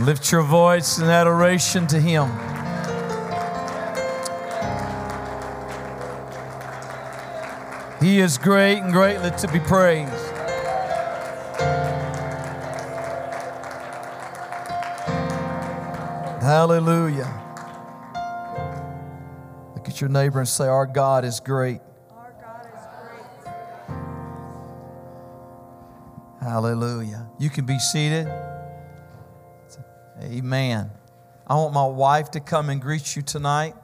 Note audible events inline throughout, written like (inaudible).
Lift your voice in adoration to Him. He is great and greatly to be praised. Hallelujah. Look at your neighbor and say, Our God is great. Hallelujah. You can be seated. Amen. I want my wife to come and greet you tonight.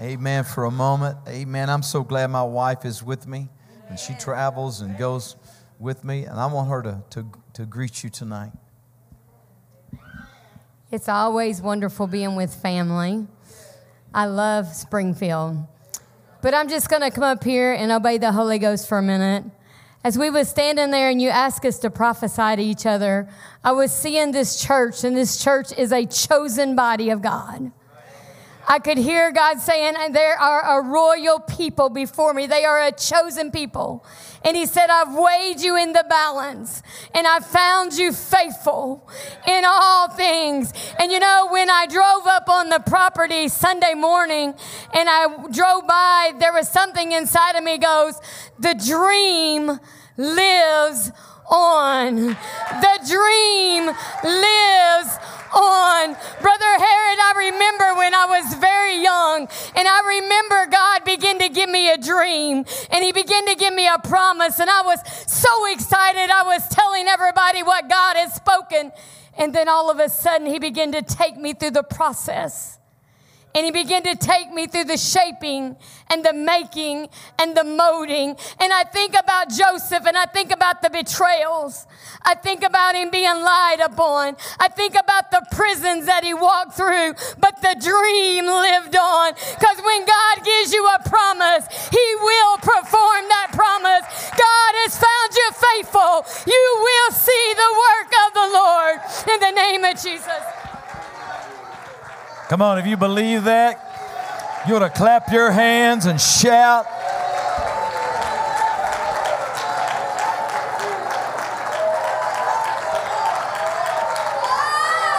Amen. For a moment. Amen. I'm so glad my wife is with me and she travels and goes with me. And I want her to, to, to greet you tonight. It's always wonderful being with family. I love Springfield. But I'm just going to come up here and obey the Holy Ghost for a minute. As we was standing there and you asked us to prophesy to each other, I was seeing this church, and this church is a chosen body of God. I could hear God saying, There are a royal people before me. They are a chosen people. And He said, I've weighed you in the balance and I found you faithful in all things. And you know, when I drove up on the property Sunday morning and I drove by, there was something inside of me goes, The dream lives on. The dream lives on. Brother Harrod, I remember when I was very young, and I remember God began to give me a dream, and He began to give me a promise, and I was so excited. I was telling everybody what God had spoken, and then all of a sudden, He began to take me through the process and he began to take me through the shaping and the making and the molding. And I think about Joseph and I think about the betrayals. I think about him being lied upon. I think about the prisons that he walked through, but the dream lived on. Because when God gives you a promise, he will perform that promise. God has found you faithful. You will see the work of the Lord in the name of Jesus. Come on, if you believe that, you ought to clap your hands and shout.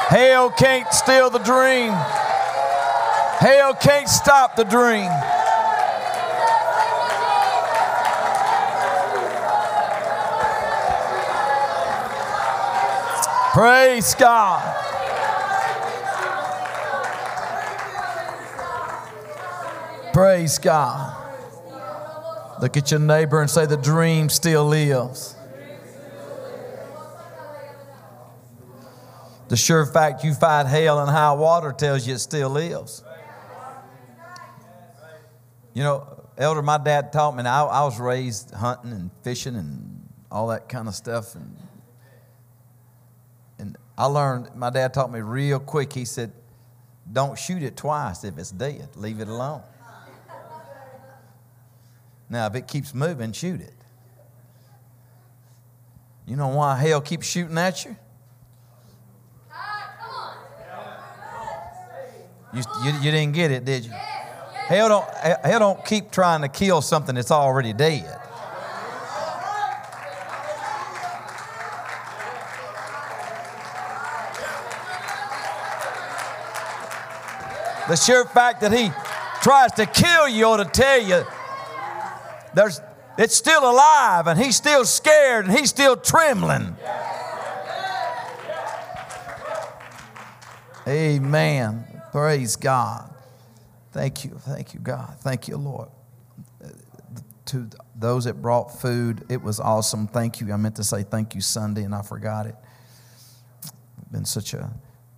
Hell can't steal the dream. Hell can't stop the dream. Praise God. Praise God. Look at your neighbor and say, The dream still lives. The sure fact you fight hell and high water tells you it still lives. You know, Elder, my dad taught me, I, I was raised hunting and fishing and all that kind of stuff. And, and I learned, my dad taught me real quick. He said, Don't shoot it twice if it's dead, leave it alone. Now, if it keeps moving, shoot it. You know why hell keeps shooting at you? You, you, you didn't get it, did you? Hell don't, hell don't keep trying to kill something that's already dead. The sheer fact that he tries to kill you ought to tell you there's, it's still alive and he's still scared and he's still trembling. Amen. Praise God. Thank you. Thank you, God. Thank you, Lord. To those that brought food, it was awesome. Thank you. I meant to say thank you Sunday and I forgot it. Been such a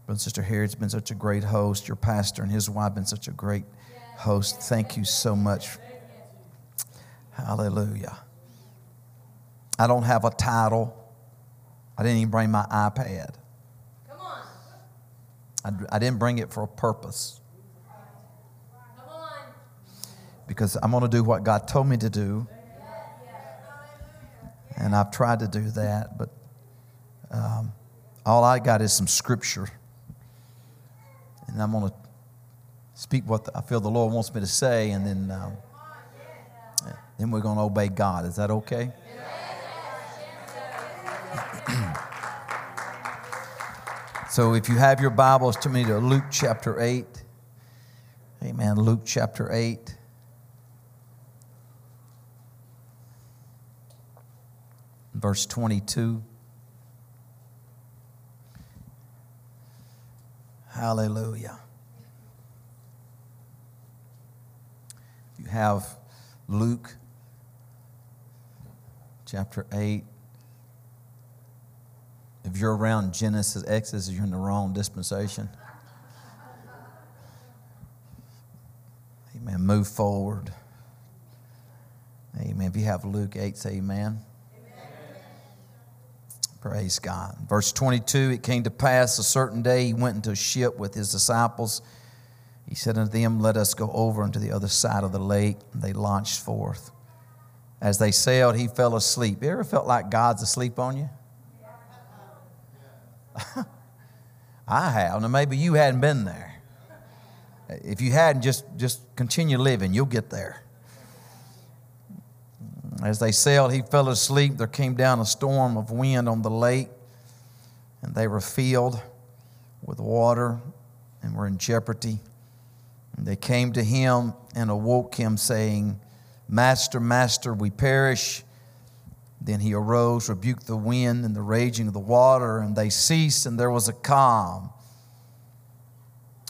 been Sister Harrod's been such a great host. Your pastor and his wife been such a great host. Thank you so much Hallelujah. I don't have a title. I didn't even bring my iPad. Come on. I, I didn't bring it for a purpose. Come on. Because I'm going to do what God told me to do. And I've tried to do that, but um, all I got is some scripture. And I'm going to speak what I feel the Lord wants me to say, and then. Um, then we're going to obey God. Is that okay? (clears throat) So if you have your Bibles to me to Luke chapter 8. Amen. Luke chapter 8. Verse 22. Hallelujah. You have Luke chapter 8. If you're around Genesis, Exodus, you're in the wrong dispensation. Amen. Move forward. Amen. If you have Luke 8, say amen. amen. Praise God. Verse 22 It came to pass a certain day he went into a ship with his disciples. He said unto them, Let us go over unto the other side of the lake. And they launched forth. As they sailed, he fell asleep. You ever felt like God's asleep on you? (laughs) I have. Now, maybe you hadn't been there. If you hadn't, just, just continue living. You'll get there. As they sailed, he fell asleep. There came down a storm of wind on the lake, and they were filled with water and were in jeopardy. And they came to him and awoke him, saying, Master, Master, we perish. Then he arose, rebuked the wind and the raging of the water, and they ceased, and there was a calm.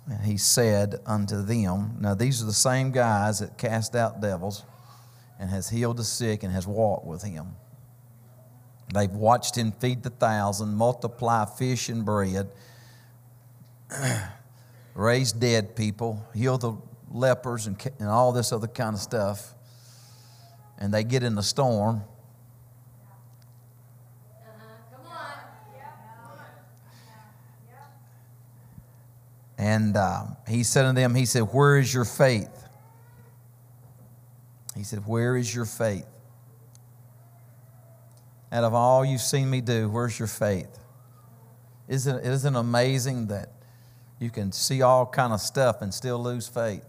And he said unto them, Now these are the same guys that cast out devils and has healed the sick and has walked with him. They've watched him feed the thousand, multiply fish and bread, (clears throat) raise dead people, heal the lepers, and, and all this other kind of stuff. And they get in the storm And uh, he said to them, He said, Where is your faith? He said, Where is your faith? Out of all you've seen me do, where's your faith? Isn't, isn't it amazing that you can see all kind of stuff and still lose faith?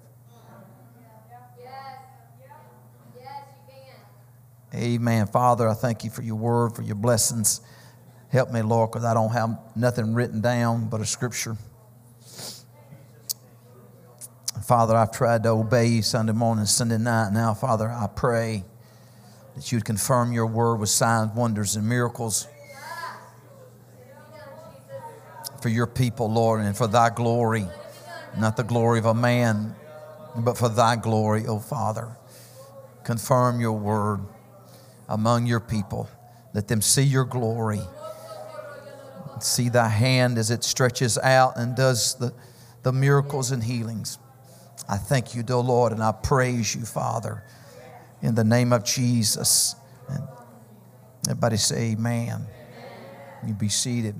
Amen. Father, I thank you for your word, for your blessings. Help me, Lord, because I don't have nothing written down but a scripture. Father, I've tried to obey you Sunday morning, Sunday night. Now, Father, I pray that you'd confirm your word with signs, wonders, and miracles for your people, Lord, and for thy glory, not the glory of a man, but for thy glory, O Father. Confirm your word among your people. Let them see your glory. See thy hand as it stretches out and does the, the miracles and healings. I thank you, dear Lord, and I praise you, Father, in the name of Jesus. And everybody say amen. You be seated.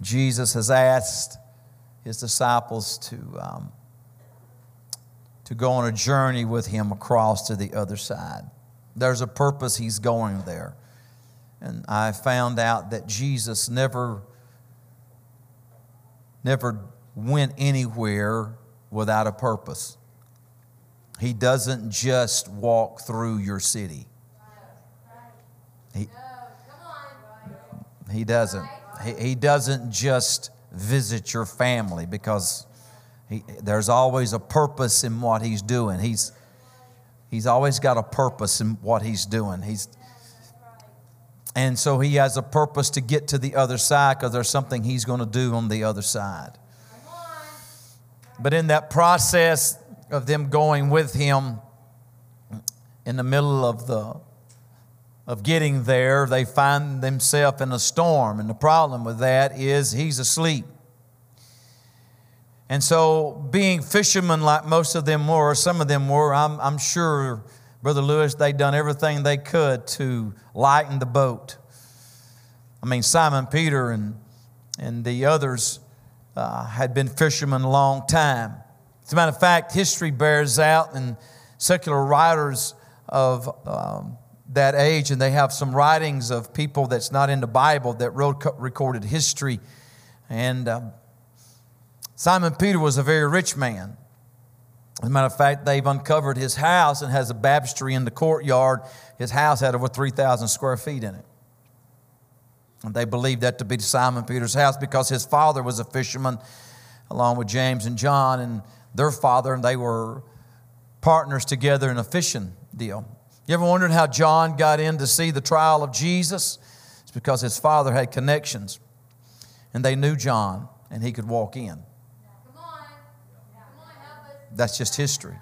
Jesus has asked his disciples to, um, to go on a journey with him across to the other side. There's a purpose he's going there. And I found out that Jesus never never went anywhere without a purpose. He doesn't just walk through your city. He, he doesn't. He, he doesn't just visit your family because he, there's always a purpose in what he's doing. He's, he's always got a purpose in what he's doing. He's, and so he has a purpose to get to the other side because there's something he's going to do on the other side. But in that process of them going with him, in the middle of the of getting there, they find themselves in a storm. And the problem with that is he's asleep. And so, being fishermen like most of them were, or some of them were, I'm, I'm sure Brother Lewis, they'd done everything they could to lighten the boat. I mean, Simon Peter and, and the others uh, had been fishermen a long time. As a matter of fact, history bears out, and secular writers of um, that age, and they have some writings of people that's not in the Bible that wrote recorded history. And um, Simon Peter was a very rich man. As a matter of fact, they've uncovered his house and has a baptistry in the courtyard. His house had over 3,000 square feet in it. And they believed that to be Simon Peter's house because his father was a fisherman, along with James and John, and their father, and they were partners together in a fishing deal. You ever wondered how John got in to see the trial of Jesus? It's because his father had connections, and they knew John, and he could walk in. That's just history.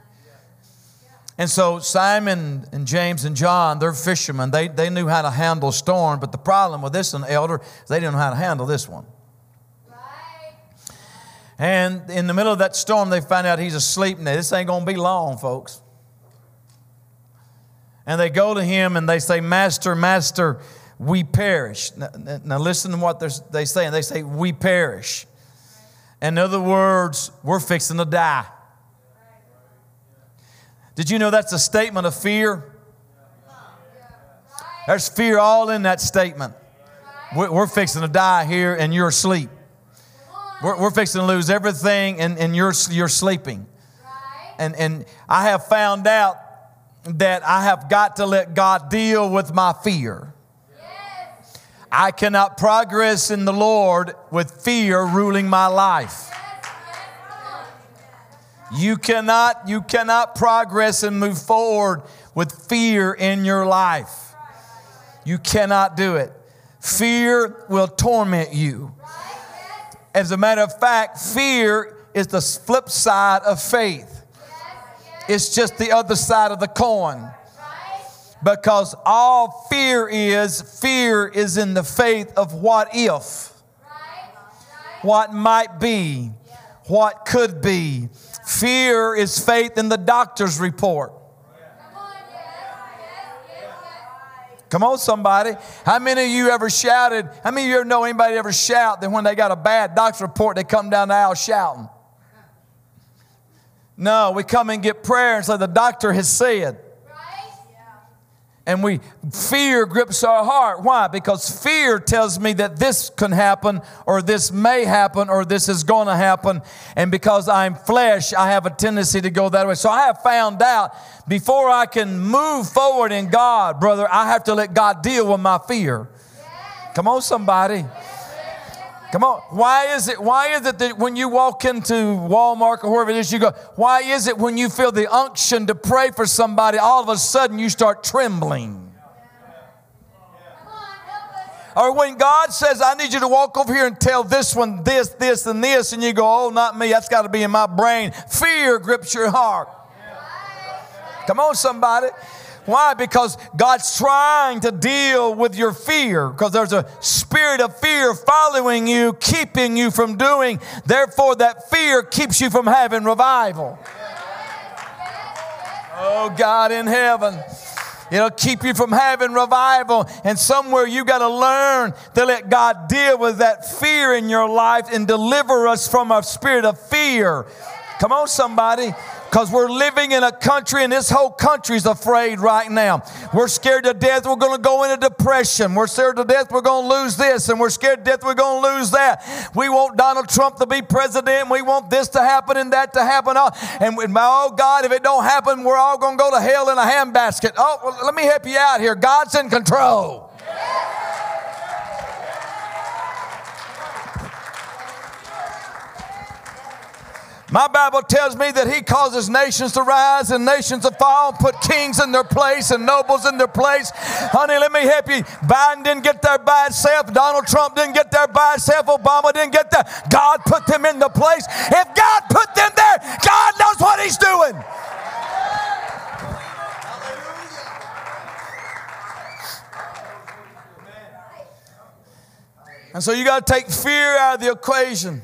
And so Simon and James and John, they're fishermen. They, they knew how to handle storm, but the problem with this one, elder, they didn't know how to handle this one. And in the middle of that storm, they find out he's asleep. Now, this ain't going to be long, folks. And they go to him and they say, Master, Master, we perish. Now, now listen to what they say. And they say, We perish. In other words, we're fixing to die. Did you know that's a statement of fear? There's fear all in that statement. We're fixing to die here and you're asleep. We're, fixing to lose everything and, and you're, you're sleeping. And, and I have found out that I have got to let God deal with my fear. I cannot progress in the Lord with fear ruling my life. You cannot, you cannot progress and move forward with fear in your life. You cannot do it. Fear will torment you. As a matter of fact, fear is the flip side of faith. It's just the other side of the coin. Because all fear is, fear is in the faith of what if, what might be, what could be Fear is faith in the doctor's report. Come on, somebody. How many of you ever shouted? How many of you ever know anybody ever shout that when they got a bad doctor's report, they come down the aisle shouting? No, we come and get prayer and say, The doctor has said and we fear grips our heart. Why? Because fear tells me that this can happen or this may happen or this is going to happen. And because i'm flesh i have a tendency to go that way. So i have found out before i can move forward in god brother i have to let god deal with my fear. Come on somebody Come on. Why is it, why is it that when you walk into Walmart or wherever it is you go, why is it when you feel the unction to pray for somebody, all of a sudden you start trembling? Or when God says, I need you to walk over here and tell this one this, this, and this, and you go, oh, not me, that's got to be in my brain. Fear grips your heart. Come on, somebody. Why? Because God's trying to deal with your fear, because there's a spirit of fear following you, keeping you from doing. Therefore, that fear keeps you from having revival. Oh, God in heaven. It'll keep you from having revival. And somewhere you got to learn to let God deal with that fear in your life and deliver us from a spirit of fear. Come on, somebody. Because we're living in a country and this whole country's afraid right now. We're scared to death we're going to go into depression. We're scared to death we're going to lose this and we're scared to death we're going to lose that. We want Donald Trump to be president. We want this to happen and that to happen. Uh, and oh God, if it don't happen, we're all going to go to hell in a handbasket. Oh, well, let me help you out here. God's in control. My Bible tells me that He causes nations to rise and nations to fall, put kings in their place and nobles in their place. Honey, let me help you. Biden didn't get there by itself. Donald Trump didn't get there by itself. Obama didn't get there. God put them in the place. If God put them there, God knows what He's doing. And so you got to take fear out of the equation.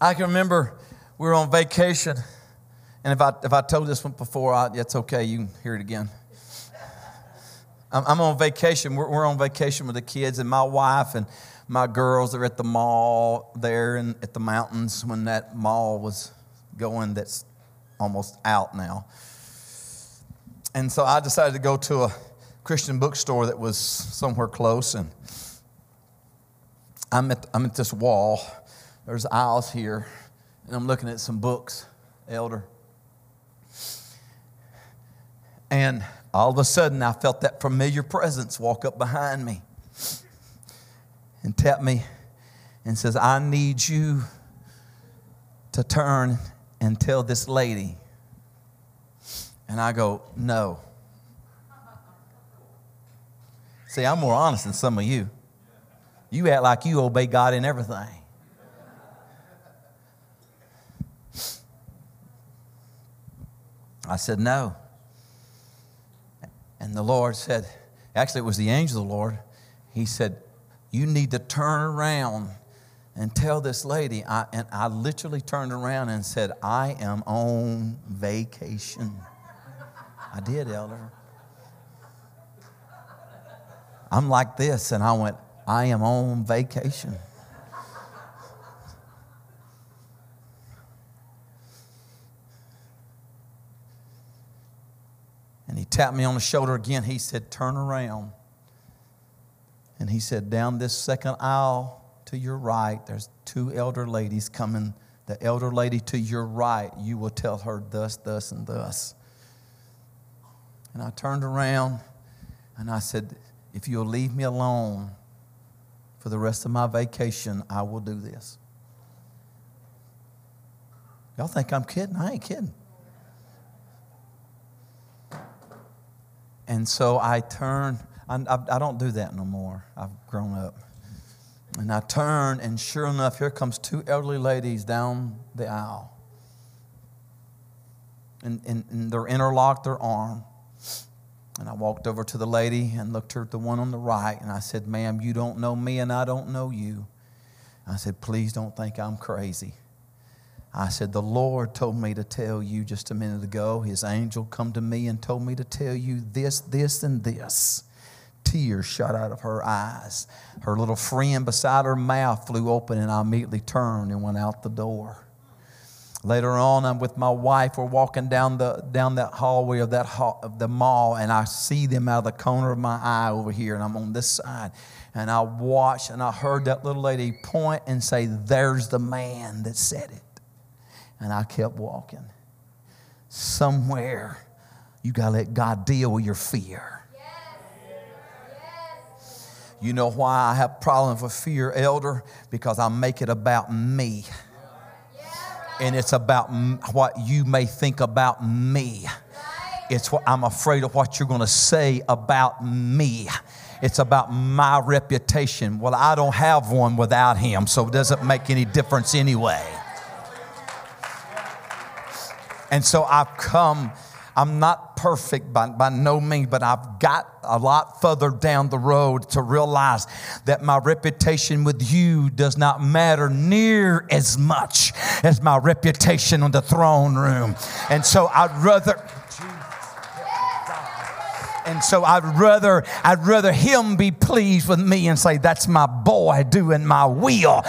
I can remember we were on vacation, and if I, if I told this one before, I, it's okay, you can hear it again. I'm, on vacation. We're, we're, on vacation with the kids, and my wife and my girls are at the mall there and at the mountains when that mall was going that's almost out now. And so I decided to go to a Christian bookstore that was somewhere close, and I'm at, I'm at this wall there's aisles here, and I'm looking at some books, elder. And all of a sudden, I felt that familiar presence walk up behind me and tap me and says, I need you to turn and tell this lady. And I go, No. See, I'm more honest than some of you. You act like you obey God in everything. I said, No. And the Lord said, Actually, it was the angel of the Lord. He said, You need to turn around and tell this lady. I, and I literally turned around and said, I am on vacation. I did, Elder. I'm like this, and I went, I am on vacation. And he tapped me on the shoulder again. He said, Turn around. And he said, Down this second aisle to your right, there's two elder ladies coming. The elder lady to your right, you will tell her thus, thus, and thus. And I turned around and I said, If you'll leave me alone for the rest of my vacation, I will do this. Y'all think I'm kidding? I ain't kidding. And so I turn, I, I, don't do that no more. I've grown up. And I turn, and sure enough, here comes two elderly ladies down the aisle. And, and, and they're interlocked their arm. And I walked over to the lady and looked her at the one on the right, and I said, Ma'am, you don't know me, and I don't know you. I said, Please don't think I'm crazy. I said, The Lord told me to tell you just a minute ago. His angel come to me and told me to tell you this, this, and this. Tears shot out of her eyes. Her little friend beside her mouth flew open, and I immediately turned and went out the door. Later on, I'm with my wife. We're walking down the down that hallway of that hall, of the mall, and I see them out of the corner of my eye over here, and I'm on this side, and I watched and I heard that little lady point and say, "There's the man that said it." And I kept walking. Somewhere, you got to let God deal with your fear. You know why I have problems with fear, elder? Because I make it about me. And it's about what you may think about me. It's what I'm afraid of what you're going to say about me. It's about my reputation. Well, I don't have one without him, so it doesn't make any difference anyway. And so I've come, I'm not perfect by, by no means, but I've got a lot further down the road to realize that my reputation with you does not matter near as much as my reputation on the throne room. And so I'd rather and so I'd rather I'd rather him be pleased with me and say that's my boy doing my will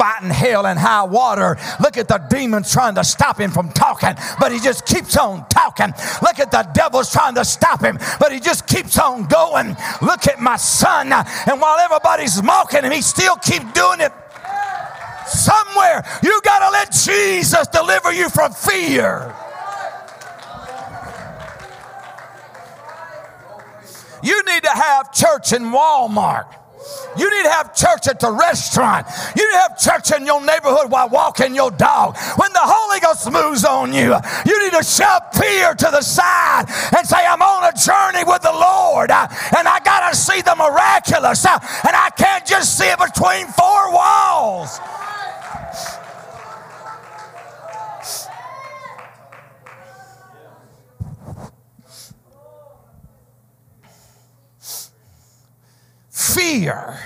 fighting hell and high water. Look at the demons trying to stop him from talking, but he just keeps on talking. Look at the devils trying to stop him, but he just keeps on going. Look at my son. And while everybody's mocking him, he still keeps doing it. Somewhere you got to let Jesus deliver you from fear. You need to have church in Walmart. You need to have church at the restaurant. You need to have church in your neighborhood while walking your dog. When the Holy Ghost moves on you, you need to shove fear to the side and say, I'm on a journey with the Lord uh, and I got to see the miraculous uh, and I can't just see it between four walls. Fear.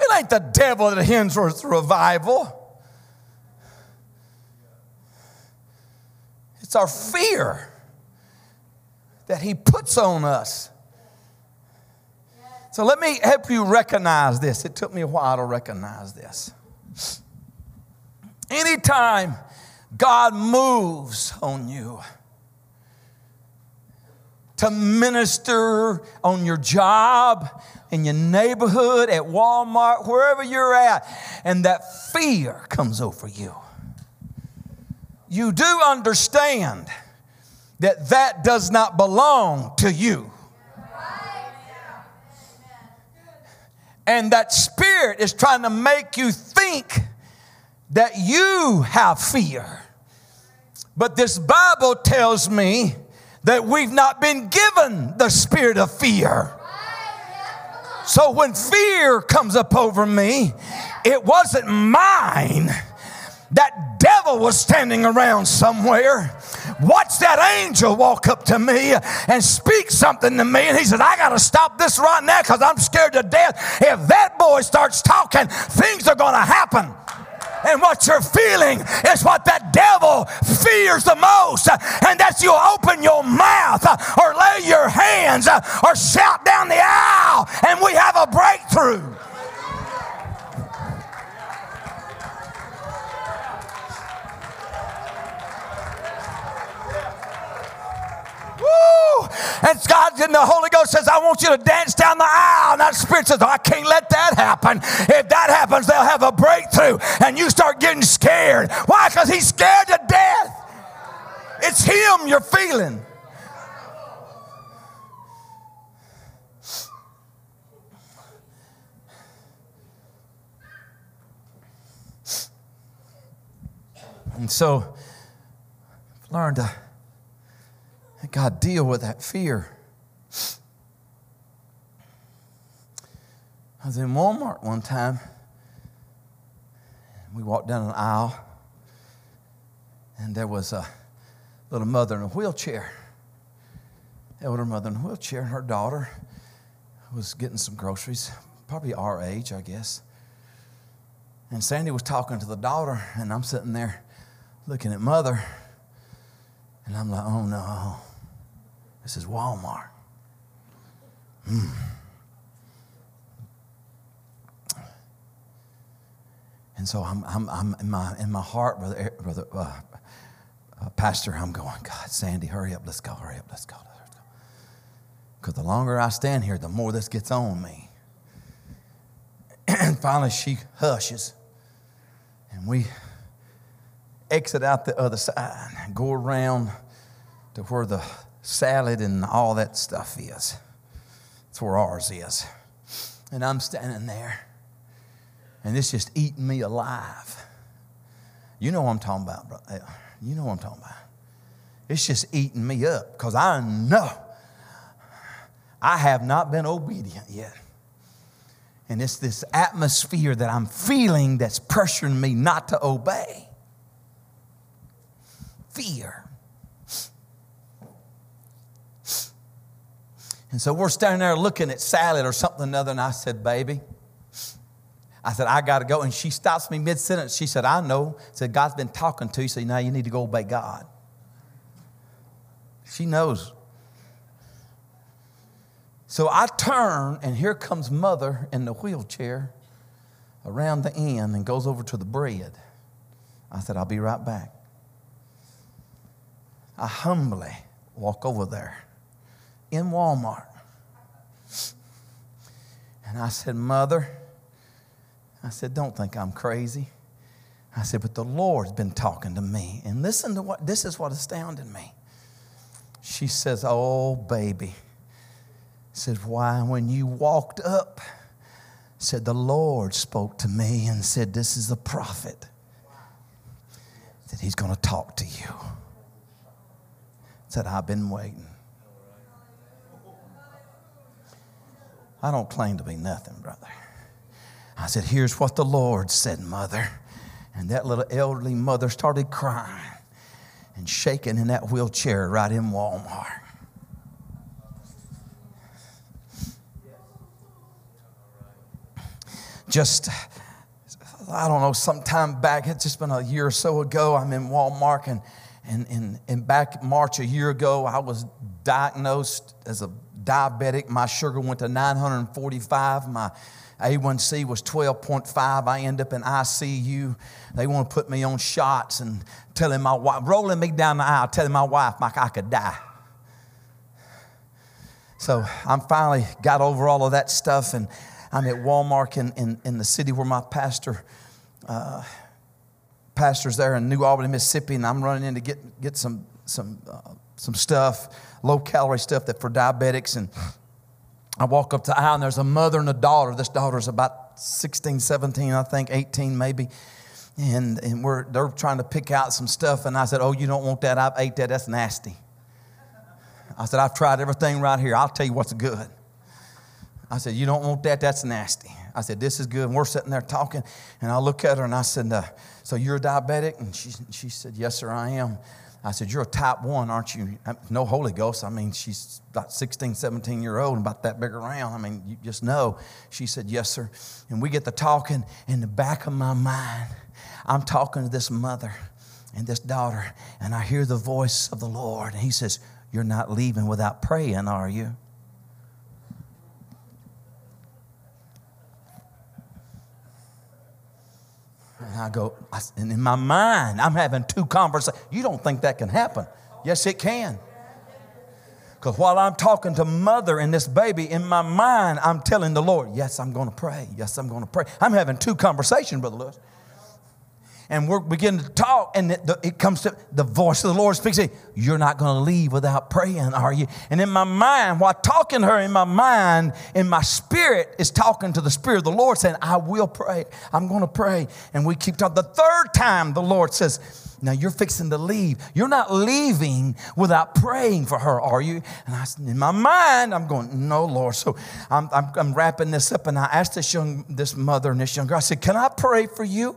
It ain't the devil that hinders revival. It's our fear that he puts on us. So let me help you recognize this. It took me a while to recognize this. Anytime God moves on you, to minister on your job, in your neighborhood, at Walmart, wherever you're at, and that fear comes over you. You do understand that that does not belong to you. And that spirit is trying to make you think that you have fear. But this Bible tells me that we've not been given the spirit of fear. So when fear comes up over me, it wasn't mine. That devil was standing around somewhere. Watch that angel walk up to me and speak something to me. And he said, I got to stop this right now because I'm scared to death. If that boy starts talking, things are going to happen. And what you're feeling is what that devil fears the most. And that's you open your mouth or lay your hands or shout down the aisle and we have a breakthrough. Woo! And God and the Holy Ghost says, I want you to dance down the aisle. And that spirit says, I can't let that happen. If that happens, they'll have a breakthrough. And you start getting scared. Why? Because he's scared to death. It's him you're feeling. And so, learn to God, deal with that fear. I was in Walmart one time. We walked down an aisle, and there was a little mother in a wheelchair. Elder mother in a wheelchair, and her daughter was getting some groceries, probably our age, I guess. And Sandy was talking to the daughter, and I'm sitting there looking at mother, and I'm like, oh no. This is Walmart. Mm. And so I'm, I'm, I'm in, my, in my heart, brother, brother uh, uh, Pastor, I'm going, God, Sandy, hurry up, let's go, hurry up, let's go. Let's go. Because the longer I stand here, the more this gets on me. (clears throat) and finally, she hushes. And we exit out the other side and go around to where the salad and all that stuff is. That's where ours is. And I'm standing there, and it's just eating me alive. You know what I'm talking about, bro. You know what I'm talking about. It's just eating me up because I know I have not been obedient yet. And it's this atmosphere that I'm feeling that's pressuring me not to obey. Fear. And so we're standing there looking at salad or something another, and I said, Baby, I said, I got to go. And she stops me mid sentence. She said, I know. I said, God's been talking to you, so now you need to go obey God. She knows. So I turn, and here comes mother in the wheelchair around the end and goes over to the bread. I said, I'll be right back. I humbly walk over there in Walmart. And I said, Mother, I said, don't think I'm crazy. I said, but the Lord's been talking to me. And listen to what, this is what astounded me. She says, oh, baby. Said, why, when you walked up, said, the Lord spoke to me and said, this is a prophet. That he's going to talk to you. Said, I've been waiting. I don't claim to be nothing, brother. I said, Here's what the Lord said, mother. And that little elderly mother started crying and shaking in that wheelchair right in Walmart. Just, I don't know, sometime back, it's just been a year or so ago, I'm in Walmart and, and, and, and back March a year ago, I was diagnosed as a diabetic. My sugar went to 945. My A1C was 12.5. I end up in ICU. They want to put me on shots and telling my wife, rolling me down the aisle, telling my wife like I could die. So I'm finally got over all of that stuff, and I'm at Walmart in, in, in the city where my pastor uh, pastor's there in New Albany, Mississippi, and I'm running in to get, get some, some, uh, some stuff, low calorie stuff that for diabetics. And I walk up to the aisle, and there's a mother and a daughter. This daughter's about 16, 17, I think, 18 maybe. And, and we're, they're trying to pick out some stuff. And I said, Oh, you don't want that? I've ate that. That's nasty. I said, I've tried everything right here. I'll tell you what's good. I said, You don't want that? That's nasty. I said, This is good. And we're sitting there talking. And I look at her and I said, uh, So you're a diabetic? And she, she said, Yes, sir, I am. I said, You're a type one, aren't you? No Holy Ghost. I mean, she's about 16, 17 year old about that big around. I mean, you just know. She said, Yes, sir. And we get to talking. In the back of my mind, I'm talking to this mother and this daughter, and I hear the voice of the Lord. And He says, You're not leaving without praying, are you? And I go, and in my mind, I'm having two conversations. You don't think that can happen? Yes, it can. Because while I'm talking to mother and this baby, in my mind, I'm telling the Lord, yes, I'm going to pray. Yes, I'm going to pray. I'm having two conversations, Brother Lewis and we're beginning to talk, and it, it comes to the voice of the Lord speaks. You're not going to leave without praying, are you? And in my mind, while talking to her, in my mind, in my spirit, is talking to the Spirit of the Lord, saying, I will pray. I'm going to pray. And we keep talking. The third time, the Lord says, now you're fixing to leave. You're not leaving without praying for her, are you? And I, in my mind, I'm going, no, Lord. So I'm, I'm, I'm wrapping this up, and I asked this young, this mother and this young girl, I said, can I pray for you?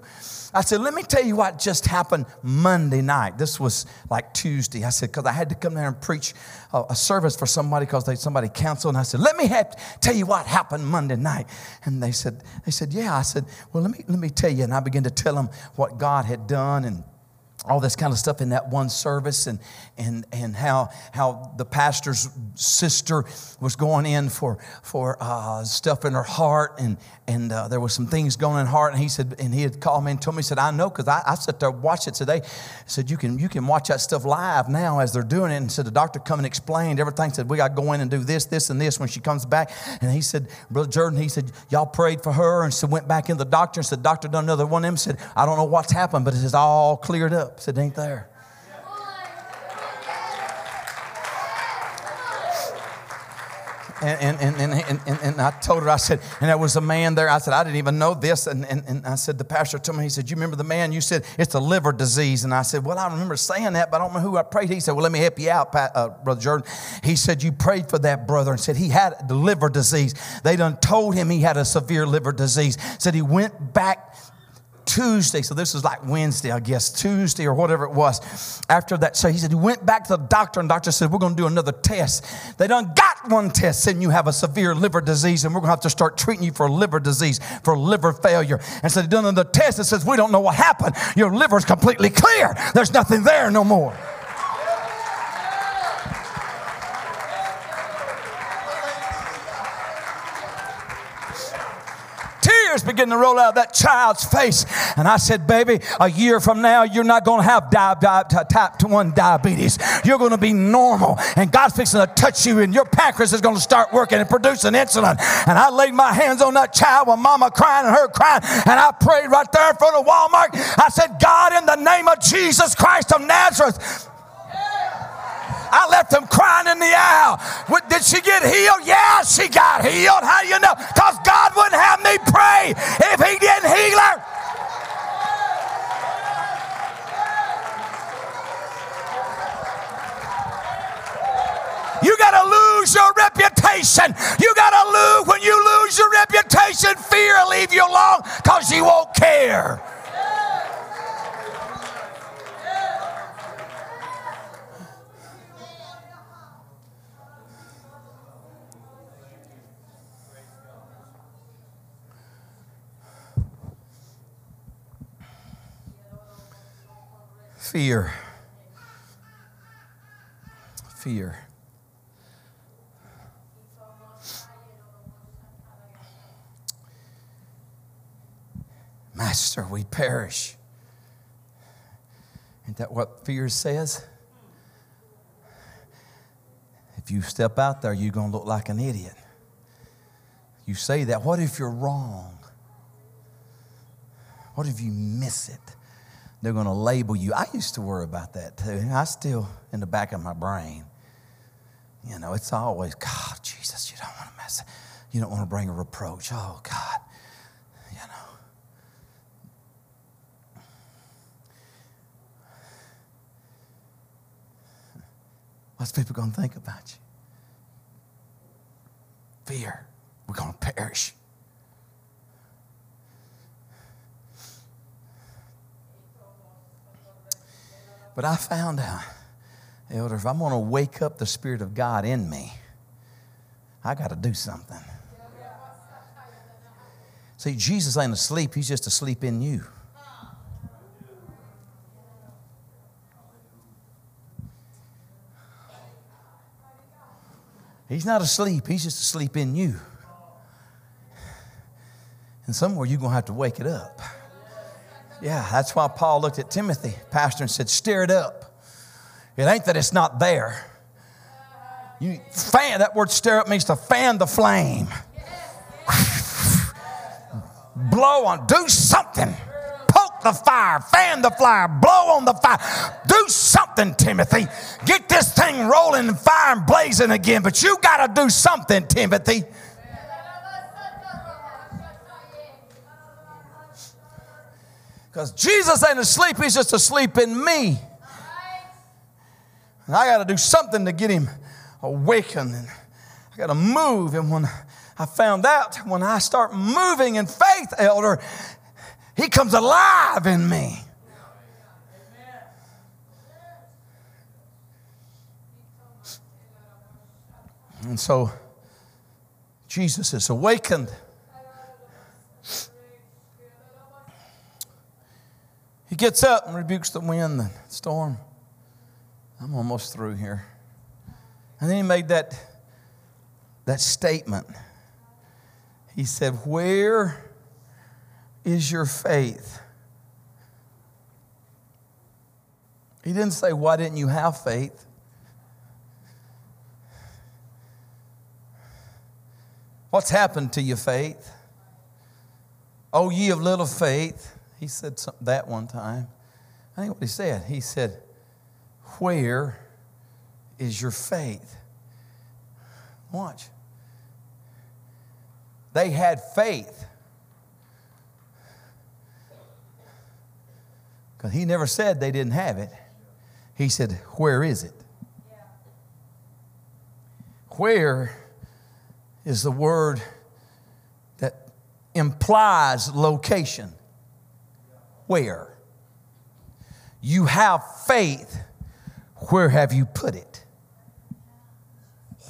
I said, let me tell you what just happened Monday night. This was like Tuesday. I said, because I had to come there and preach a, a service for somebody because somebody canceled. And I said, let me have, tell you what happened Monday night. And they said, they said, yeah. I said, well, let me, let me tell you. And I began to tell them what God had done and all this kind of stuff in that one service and, and, and how, how the pastor's sister was going in for, for uh, stuff in her heart and, and uh, there was some things going in heart. And he said and he had called me and told me he said I know because I, I sat there watched it today. He said you can, you can watch that stuff live now as they're doing it. And said the doctor come and explained everything said we got to go in and do this this and this when she comes back. And he said Brother Jourdan he said y'all prayed for her and so went back in the doctor and said doctor done another one of them said I don't know what's happened but it's all cleared up said, ain't there. And, and, and, and, and, and, I told her, I said, and there was a man there. I said, I didn't even know this. And, and, and I said, the pastor told me, he said, You remember the man? You said, It's a liver disease. And I said, Well, I remember saying that, but I don't know who I prayed. He said, Well, let me help you out, Pat, uh, Brother Jourdan. He said, You prayed for that brother and said he had the liver disease. They done told him he had a severe liver disease. Said he went back Tuesday, so this was like Wednesday, I guess, Tuesday or whatever it was. After that, so he said he went back to the doctor, and the doctor said, We're going to do another test. They done got one test saying you have a severe liver disease, and we're going to have to start treating you for liver disease, for liver failure. And so they done another test that says, We don't know what happened. Your liver's completely clear. There's nothing there no more. Tears begin to roll out of that child's face. And I said, Baby, a year from now, you're not going to have di- di- type 1 diabetes. You're going to be normal. And God's fixing to touch you, and your pancreas is going to start working and producing insulin. And I laid my hands on that child with mama crying and her crying. And I prayed right there in front of Walmart. I said, God, in the name of Jesus Christ of Nazareth, I left them crying in the aisle. What, did she get healed? Yeah, she got healed. How do you know? Because God wouldn't have me pray if He didn't heal her. You got to lose your reputation. You got to lose. When you lose your reputation, fear will leave you alone because you won't care. Fear. Fear. Master, we perish. Isn't that what fear says? If you step out there, you're going to look like an idiot. You say that. What if you're wrong? What if you miss it? They're going to label you. I used to worry about that too. I still, in the back of my brain, you know, it's always, God, Jesus, you don't want to mess, you don't want to bring a reproach. Oh, God, you know. What's people going to think about you? Fear. We're going to perish. But I found out, Elder, if I'm going to wake up the Spirit of God in me, I got to do something. See, Jesus ain't asleep, He's just asleep in you. He's not asleep, He's just asleep in you. And somewhere you're going to have to wake it up. Yeah, that's why Paul looked at Timothy, pastor, and said, Stir it up. It ain't that it's not there. You fan, that word stir up means to fan the flame. Blow on, do something. Poke the fire, fan the fire, blow on the fire. Do something, Timothy. Get this thing rolling and fire and blazing again. But you got to do something, Timothy. Because Jesus ain't asleep, he's just asleep in me. And I got to do something to get him awakened. And I got to move. And when I found out, when I start moving in faith, elder, he comes alive in me. And so Jesus is awakened. He gets up and rebukes the wind, the storm. I'm almost through here. And then he made that, that statement. He said, Where is your faith? He didn't say, Why didn't you have faith? What's happened to your faith? Oh, ye of little faith. He said that one time. I think what he said. He said, Where is your faith? Watch. They had faith. Because he never said they didn't have it. He said, Where is it? Where is the word that implies location? Where? You have faith. Where have you put it?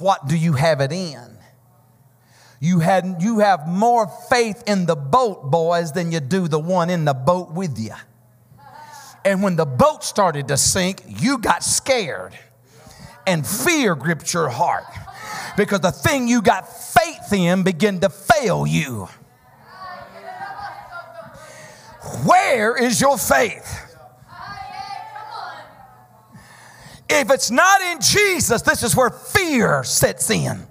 What do you have it in? You, had, you have more faith in the boat, boys, than you do the one in the boat with you. And when the boat started to sink, you got scared and fear gripped your heart because the thing you got faith in began to fail you. Where is your faith? If it's not in Jesus, this is where fear sets in.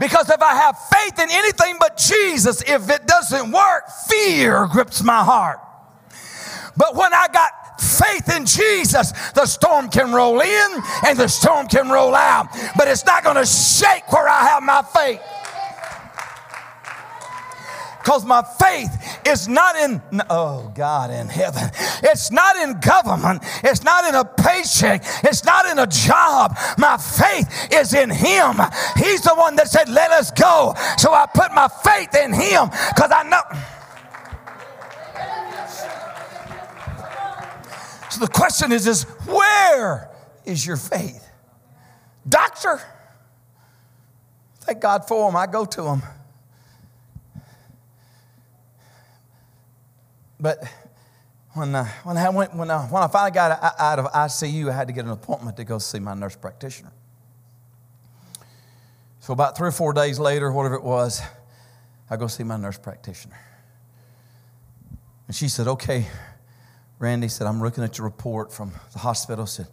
Because if I have faith in anything but Jesus, if it doesn't work, fear grips my heart. But when I got faith in Jesus, the storm can roll in and the storm can roll out, but it's not going to shake where I have my faith. Because my faith is not in, oh God in heaven. It's not in government. It's not in a paycheck. It's not in a job. My faith is in Him. He's the one that said, let us go. So I put my faith in Him because I know. So the question is, is where is your faith? Doctor, thank God for him. I go to him. But when, uh, when, I went, when, I, when I finally got out of ICU, I had to get an appointment to go see my nurse practitioner. So about three or four days later, whatever it was, I go see my nurse practitioner. And she said, okay, Randy said, I'm looking at your report from the hospital. Said,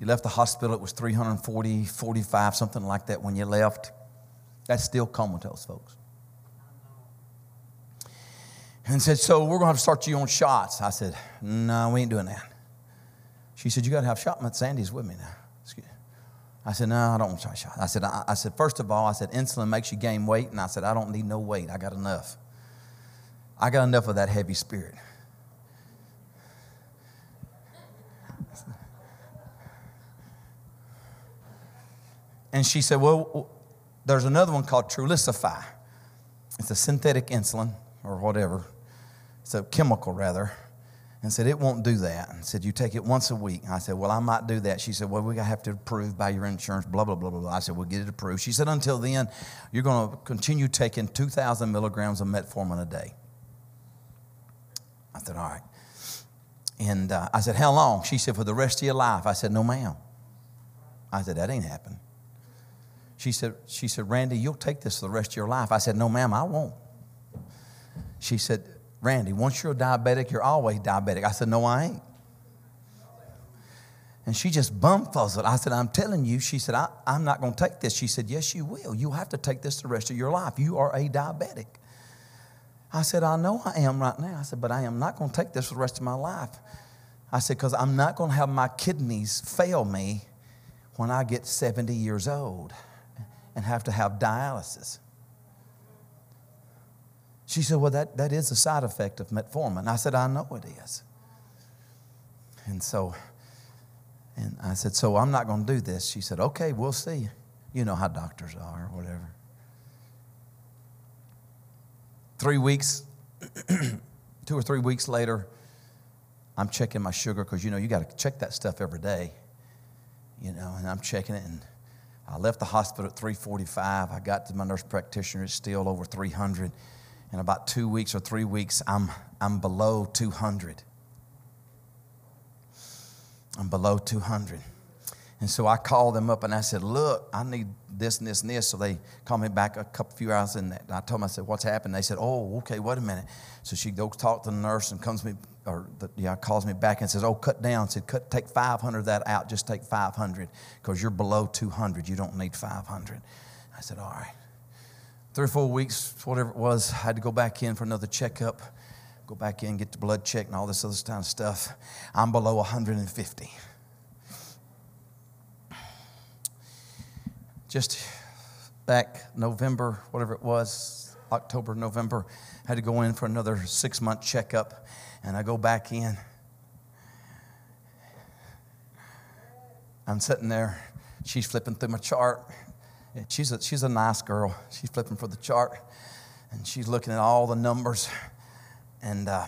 you left the hospital, it was 340, 45, something like that when you left. That's still comatose, folks. And said, So we're going to have to start you on shots. I said, No, we ain't doing that. She said, You got to have shot. Sandy's with me now. I said, No, I don't want to try. I said, I, I said, First of all, I said, insulin makes you gain weight. And I said, I don't need no weight. I got enough. I got enough of that heavy spirit. And she said, Well, there's another one called Trulicity. It's a synthetic insulin or whatever. so chemical, rather. And said, It won't do that. And said, You take it once a week. I said, Well, I might do that. She said, Well, we have to approve by your insurance, blah, blah, blah, blah, blah. I said, We'll get it approved. She said, Until then, you're going to continue taking 2,000 milligrams of metformin a day. I said, All right. And uh, I said, How long? She said, For the rest of your life. I said, No, ma'am. I said, That ain't happening. She said, she said, Randy, you'll take this for the rest of your life. I said, No, ma'am, I won't. She said, Randy, once you're a diabetic, you're always diabetic. I said, No, I ain't. And she just bumfuzzled. I said, I'm telling you. She said, I, am not going to take this. She said, Yes, you will. You'll have to take this the rest of your life. You are a diabetic. I said, I know I am right now. I said, but I am not going to take this for the rest of my life. I said, because I'm not going to have my kidneys fail me when I get 70 years old and have to have dialysis. She said, Well, that, that is a side effect of metformin. I said, I know it is. And so, and I said, So I'm not going to do this. She said, Okay, we'll see. You know how doctors are, or whatever. Three weeks, (clears throat) two or three weeks later, I'm checking my sugar because you know you got to check that stuff every day. You know, and I'm checking it and I left the hospital at 345. I got to my nurse practitioner, it's still over 300. In about two weeks or three weeks, I'm, I'm below 200. I'm below 200. And so I called them up and I said, Look, I need this and this and this. So they called me back a couple few hours and I told them, I said, What's happened? They said, Oh, okay, wait a minute. So she goes talk to the nurse and comes me, or the, yeah, calls me back and says, Oh, cut down. Said, cut, take 500 of that out. Just take 500 because you're below 200. You don't need 500. I said, All right. Three or four weeks, whatever it was, I had to go back in for another checkup, go back in, get the blood checked and all this other kind of stuff. I'm below 150. just back November, whatever it was, October, November, had to go in for another six month checkup. And I go back in. I'm sitting there. She's flipping through my chart. She's a, she's a nice girl. She's flipping for the chart and she's looking at all the numbers. And uh,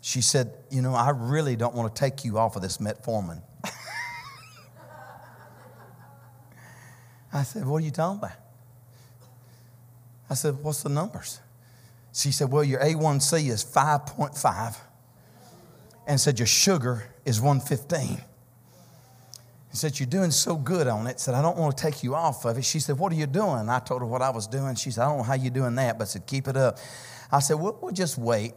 she said, You know, I really don't want to take you off of this metformin. (laughs) I said, What are you talking about? I said, What's the numbers? She said, Well, your A1C is 5.5 and said, Your sugar is 115. He said, You're doing so good on it. Said, I don't want to take you off of it. She said, What are you doing? I told her what I was doing. She said, I don't know how you're doing that, but I said, Keep it up. I said, Well, we'll just wait.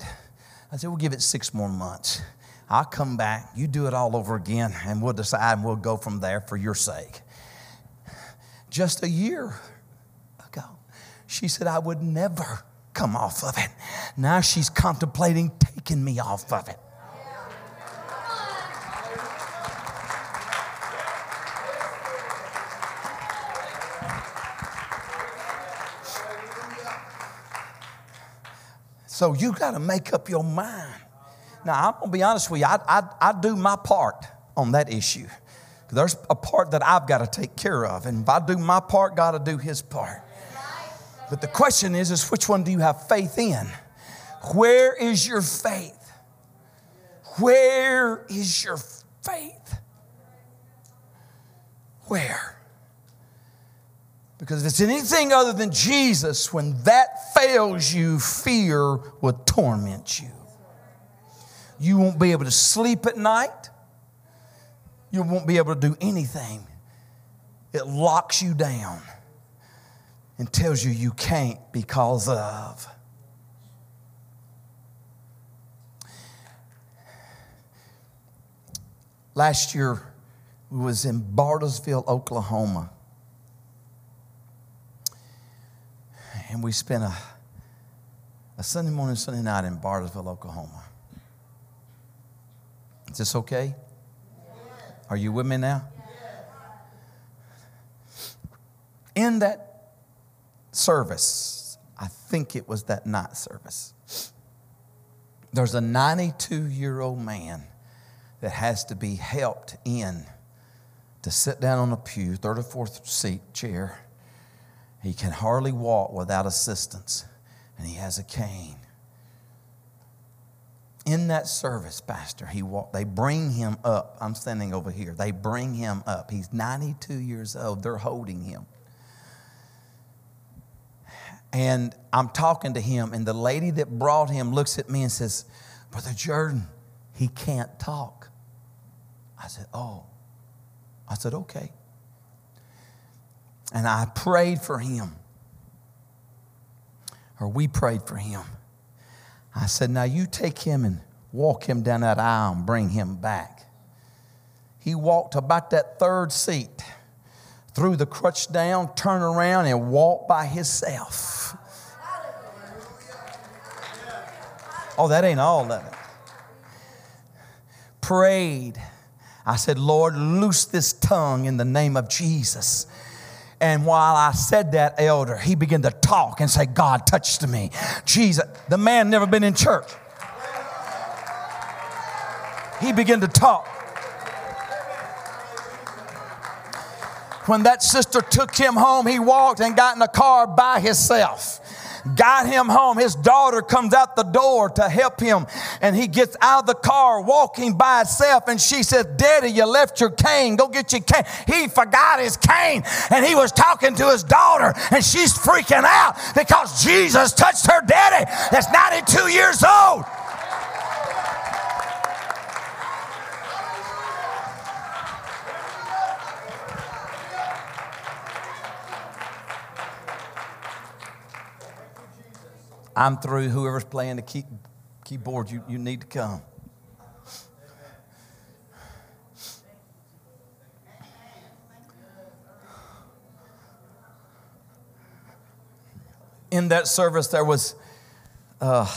I said, We'll give it six more months. I'll come back. You do it all over again, and we'll decide and we'll go from there for your sake just a year ago. She said, I would never come off of it. Now she's contemplating taking me off of it. So you got to make up your mind. Now, I'm going to be honest with you, I, I, I do my part on that issue. There's a part that I've got to take care of. And if I do my part, God will do his part. But the question is, is which one do you have faith in? Where is your faith? Where is your faith? Where? Because if it's anything other than Jesus, when that fails you, fear will torment you. You won't be able to sleep at night you won't be able to do anything. It locks you down and tells you you can't because of. Last year, we was in Bartlesville, Oklahoma. And we spent a a Sunday morning, Sunday night in Bartlesville, Oklahoma. Is this okay? Are you with me now? In that service, I think it was that night service, there's a 92 year old man that has to be helped in to sit down on a pew, 34th seat chair. He can hardly walk without assistance, and he has a cane. In that service, Pastor, he walk, they bring him up. I'm standing over here. They bring him up. He's 92 years old. They're holding him. And I'm talking to him, and the lady that brought him looks at me and says, Brother Jourdan, he can't talk. I said, Oh. I said, Okay. And I prayed for him, or we prayed for him. I said, Now you take him and walk him down that aisle and bring him back. He walked about that third seat, threw the crutch down, turned around, and walked by himself. Oh, that ain't all of it. Prayed. I said, Lord, loose this tongue in the name of Jesus. And while I said that, elder, he began to talk and say, God touched me. Jesus, the man never been in church. He began to talk. When that sister took him home, he walked and got in a car by himself got him home. His daughter comes out the door to help him, and he gets out of the car walking by himself. And she says, Daddy, you left your cane. Go get your cane. He forgot his cane, and he was talking to his daughter, and she's freaking out because Jesus touched her daddy that's 92 years old. I'm through. Whoever's playing the key, keyboard, you, you need to come. In that service, there was, uh,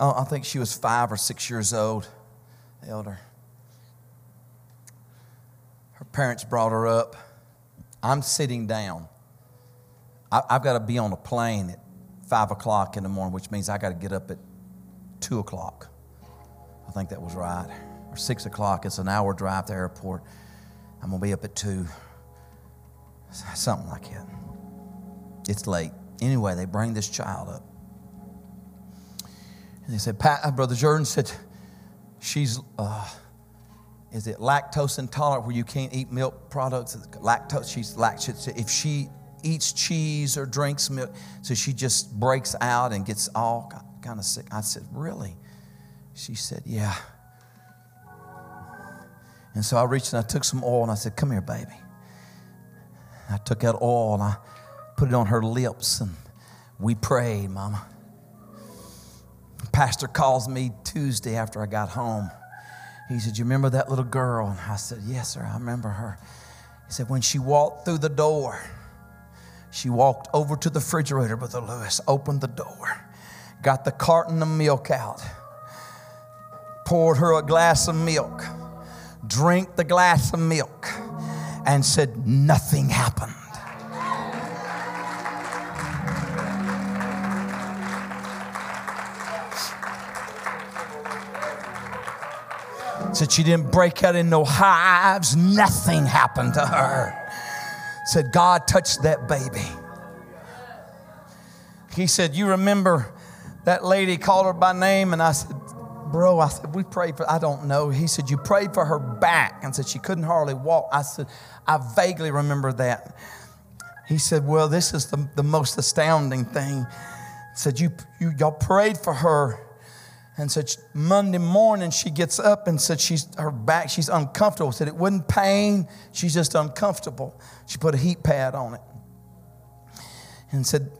I think she was five or six years old, elder. Her parents brought her up. I'm sitting down. I, have got to be on a plane at five o'clock in the morning, which means I got to get up at two o'clock. I think that was right. Or six o'clock. It's an hour drive to the airport. I'm going to be up at two. Something like that. It's late. Anyway, they bring this child up. And they said, Pat, Brother Jourdan said, she's, uh, is it lactose intolerant where you can't eat milk products? Lactose, she's lactose. If she eats cheese or drinks milk. So she just breaks out and gets all kind of sick. I said, Really? She said, Yeah. And so I reached and I took some oil and I said, Come here, baby. I took that oil and I put it on her lips and we prayed, Mama. Pastor calls me Tuesday after I got home. He said, You remember that little girl? And I said, Yes, sir, I remember her. He said, When she walked through the door, she walked over to the refrigerator, Brother Lewis, opened the door, got the carton of milk out, poured her a glass of milk, drank the glass of milk, and said, Nothing happened. Said she didn't break out in no hives, nothing happened to her said, God touched that baby. He said, You remember that lady called her by name? And I said, Bro, I said, We prayed for, I don't know. He said, You prayed for her back and said she couldn't hardly walk. I said, I vaguely remember that. He said, Well, this is the, the most astounding thing. He said, you, you, Y'all prayed for her and said Monday morning she gets up and said she's her back she's uncomfortable. Said it wasn't pain, she's just uncomfortable. She put a heat pad on it, and said,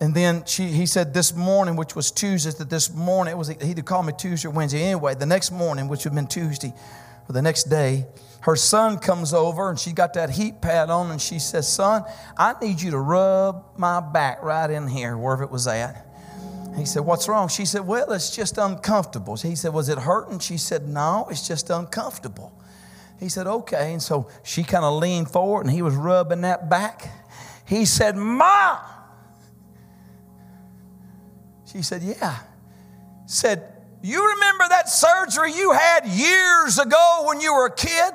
and then she he said this morning, which was Tuesday, that this morning it was he either called me Tuesday or Wednesday anyway. The next morning, which would have been Tuesday, or the next day, her son comes over and she got that heat pad on and she says, "Son, I need you to rub my back right in here, wherever it was at." He said, What's wrong? She said, Well, it's just uncomfortable. He said, Was it hurting? She said, No, it's just uncomfortable. He said, Okay. And so she kind of leaned forward and he was rubbing that back. He said, Ma. She said, Yeah. Said, You remember that surgery you had years ago when you were a kid?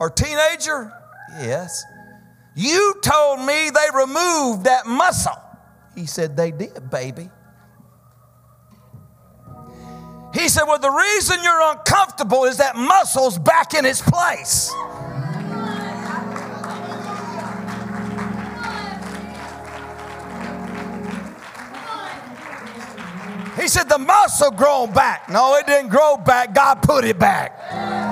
Or teenager? Yes. You told me they removed that muscle. He said, They did, baby. He said, Well, the reason you're uncomfortable is that muscle's back in its place. He said, The muscle grown back. No, it didn't grow back. God put it back.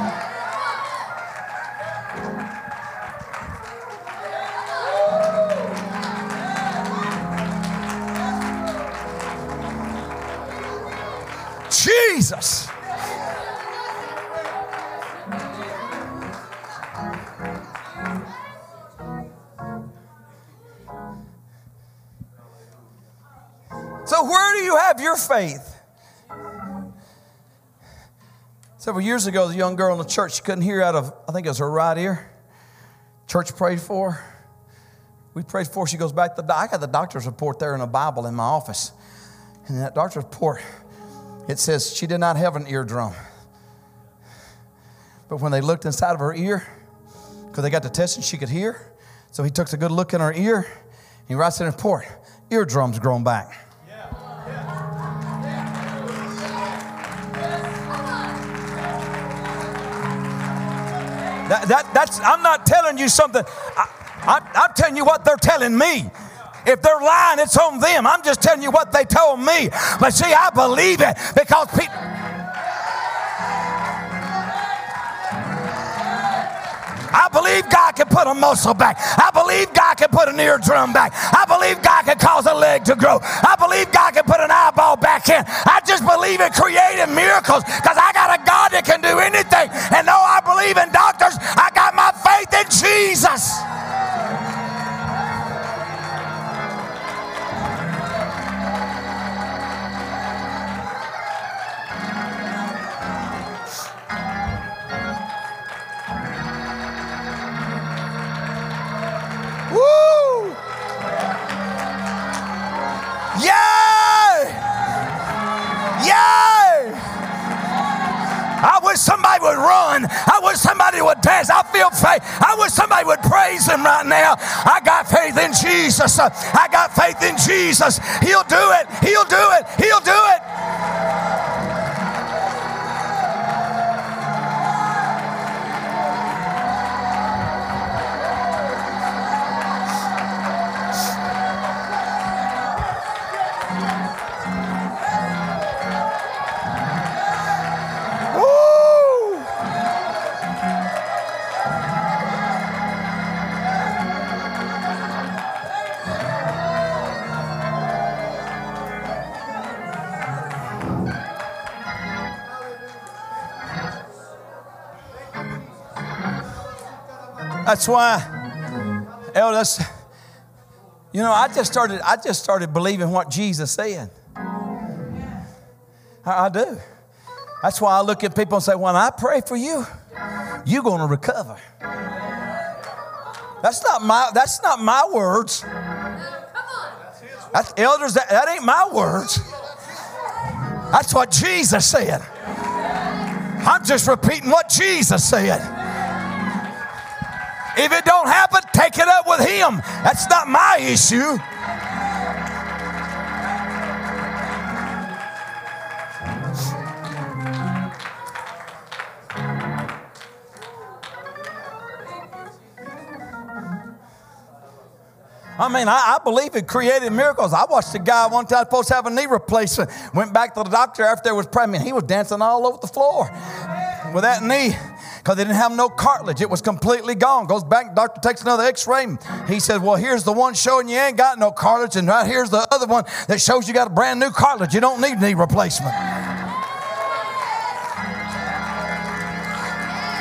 Jesus. So, where do you have your faith? Several years ago, the young girl in the church, she couldn't hear out of, I think it was her right ear. Church prayed for her. We prayed for her. She goes back to the I got the doctor's report there in a Bible in my office. And that doctor's report, it says she did not have an eardrum. But when they looked inside of her ear, because they got the testing, she could hear. So he took a good look in her ear. He writes in the report, eardrums grown back. That, that, that's, I'm not telling you something. I, am telling you what they're telling me. If they're lying, it's on them. I'm just telling you what they told me. But see, I believe it because people. I believe God can put a muscle back. I believe God can put an eardrum back. I believe God can cause a leg to grow. I believe God can put an eyeball back in. I just believe in creating miracles because I got a God that can do anything. And though I believe in doctors, I got my faith in Jesus. Somebody would run. I wish somebody would dance. I feel faith. I wish somebody would praise him right now. I got faith in Jesus. I got faith in Jesus. He'll do it. He'll do it. He'll do it. That's why, elders, you know, I just started, I just started believing what Jesus said. I, I do. That's why I look at people and say, when I pray for you, you're going to recover. That's not my, that's not my words. That's, elders, that, that ain't my words. That's what Jesus said. I'm just repeating what Jesus said. If it don't happen, take it up with him. That's not my issue. I mean, I, I, believe in creating miracles. I watched a guy one time supposed to have a knee replacement. Went back to the doctor after there was pregnant. He was dancing all over the floor with that knee because they didn't have no cartilage. It was completely gone. Goes back, doctor takes another x-ray. He says, well, here's the one showing you ain't got no cartilage, and right here's the other one that shows you got a brand new cartilage. You don't need knee replacement.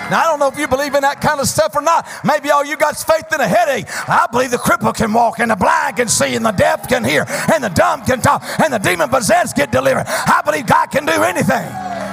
Now, I don't know if you believe in that kind of stuff or not. Maybe all you got is faith in a headache. I believe the cripple can walk, and the blind can see, and the deaf can hear, and the dumb can talk, and the demon possessed get delivered. I believe God can do anything.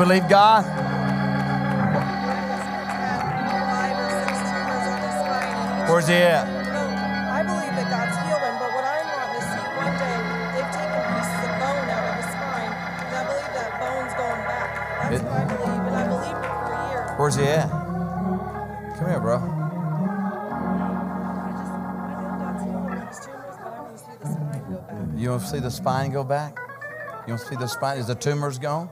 And he Where's he at? No, I believe that God's healed him, but what I want to see one day, they've taken pieces of bone out of his spine, and I believe that bone's going back. That's It- what I believe, and I believed it for a year. Where's he at? Come here, bro. I just, I know God's healed him of his tumors, but I want to see the spine. You want to see the spine go back? You want to see the spine? Is the tumors gone?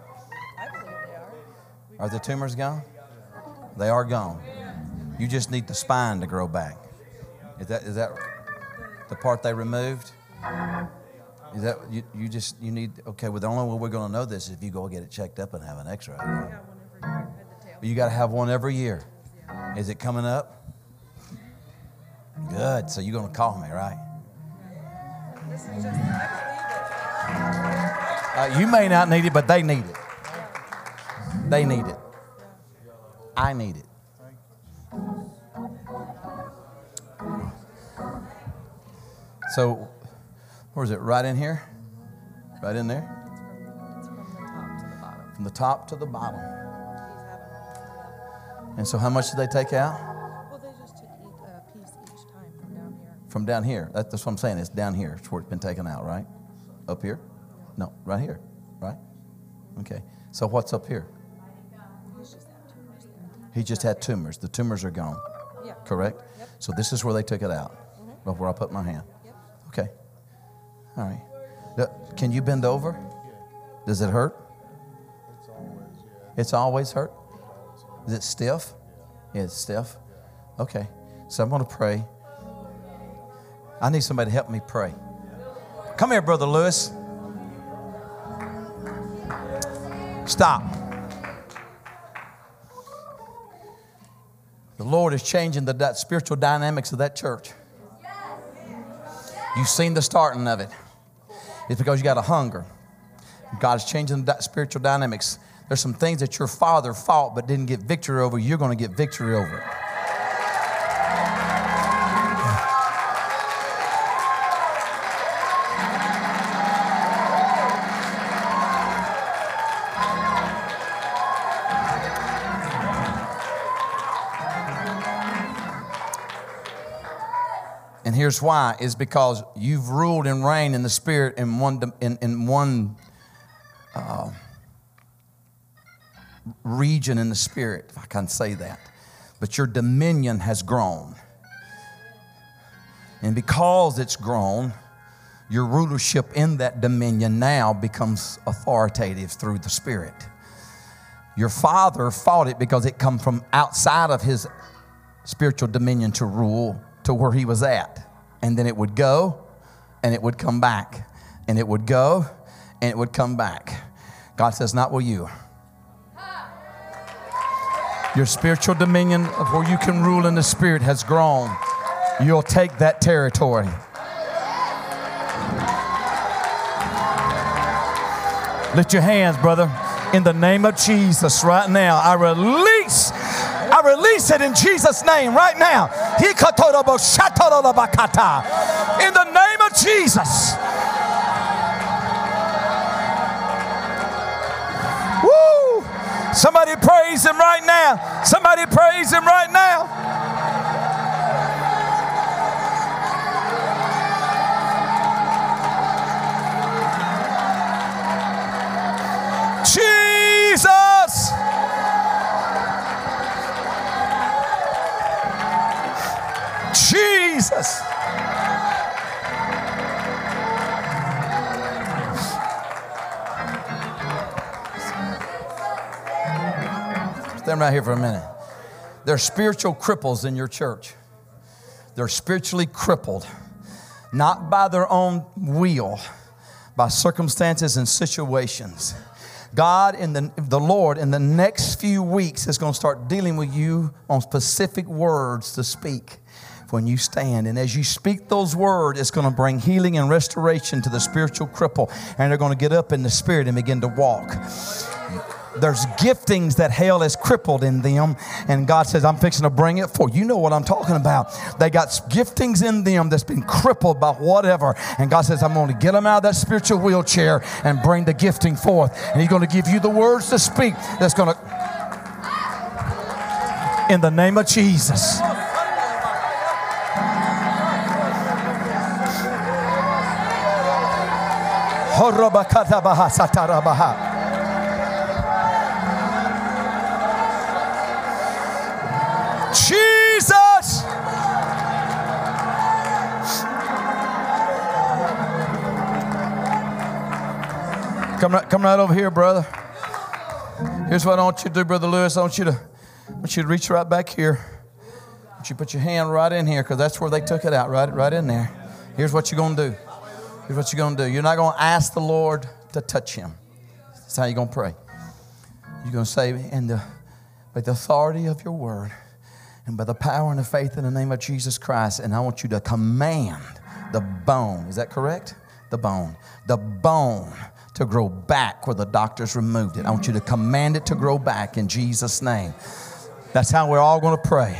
Are the tumors gone? They are gone. You just need the spine to grow back. Is that is that the part they removed? Is that you, you just you need okay? Well, the only way we're going to know this is if you go get it checked up and have an X-ray. Right? I got one every year, head to tail. You got to have one every year. Is it coming up? Good. So you're going to call me, right? This is just, I Uh, you may not need it, but they need it. They need it. I need it. So, where is it? Right in here? Right in there? believe it. It's from the top to the bottom. From the top to the bottom. He's having all And so, how much did they take out? Well, they just took a uh, piece each time from down here. From down here. That's what I'm saying. It's down here. It's where it's been taken out, right? Up here? No, right here. Right? Okay. So, what's up here? He just had tumors. The tumors are gone. Yeah. Correct? Yep. So this is where they took it out, mm-hmm. of where I put my hand. Yep. Okay. All right. Now, Can you bend over? Does it hurt? It's always, It's always hurt. Is it stiff? Yeah, it's stiff. Okay. So I'm going to pray. I need somebody to help me pray. Come here, Brother Lewis. Stop. The Lord is changing the spiritual dynamics of that church. You've seen the starting of it. It's because you got a hunger. God is changing the spiritual dynamics. There's some things that your father fought but didn't get victory over. You're going to get victory over it. Here's why: is because you've ruled and reigned in the spirit in one in, in one uh, region in the spirit, if I can say that. But your dominion has grown, and because it's grown, your rulership in that dominion now becomes authoritative through the spirit. Your father fought it because it come from outside of his spiritual dominion to rule to where he was at. And then it would go and it would come back. And it would go and it would come back. God says, Not will you. Your spiritual dominion of where you can rule in the spirit has grown. You'll take that territory. Lift your hands, brother. In the name of Jesus, right now, I release, I release it in Jesus' name right now. In the name of Jesus. Woo! Somebody praise him right now. Somebody praise him right now. Jesus. Stand right here for a minute. There's spiritual cripples in your church. They're spiritually crippled, not by their own will, by circumstances and situations. God in the, the Lord in the next few weeks is going to start dealing with you on specific words to speak when you stand. And as you speak those words, it's going to bring healing and restoration to the spiritual cripple. And they're going to get up in the spirit and begin to walk. There's giftings that hell has crippled in them, and God says, I'm fixing to bring it forth. You know what I'm talking about. They got giftings in them that's been crippled by whatever, and God says, I'm going to get them out of that spiritual wheelchair and bring the gifting forth. And He's going to give you the words to speak that's going to, in the name of Jesus. Jesus! Come right, come right over here, brother. Here's what I want you to do, Brother Lewis. I want you to, I want you to reach right back here. I want you to put your hand right in here because that's where they took it out, right, right in there. Here's what you're going to do. Here's what you're going to do. You're not going to ask the Lord to touch him. That's how you're going to pray. You're going to say, and the, by the authority of your word, and by the power and the faith in the name of Jesus Christ, and I want you to command the bone. Is that correct? The bone. The bone to grow back where the doctors removed it. I want you to command it to grow back in Jesus' name. That's how we're all going to pray.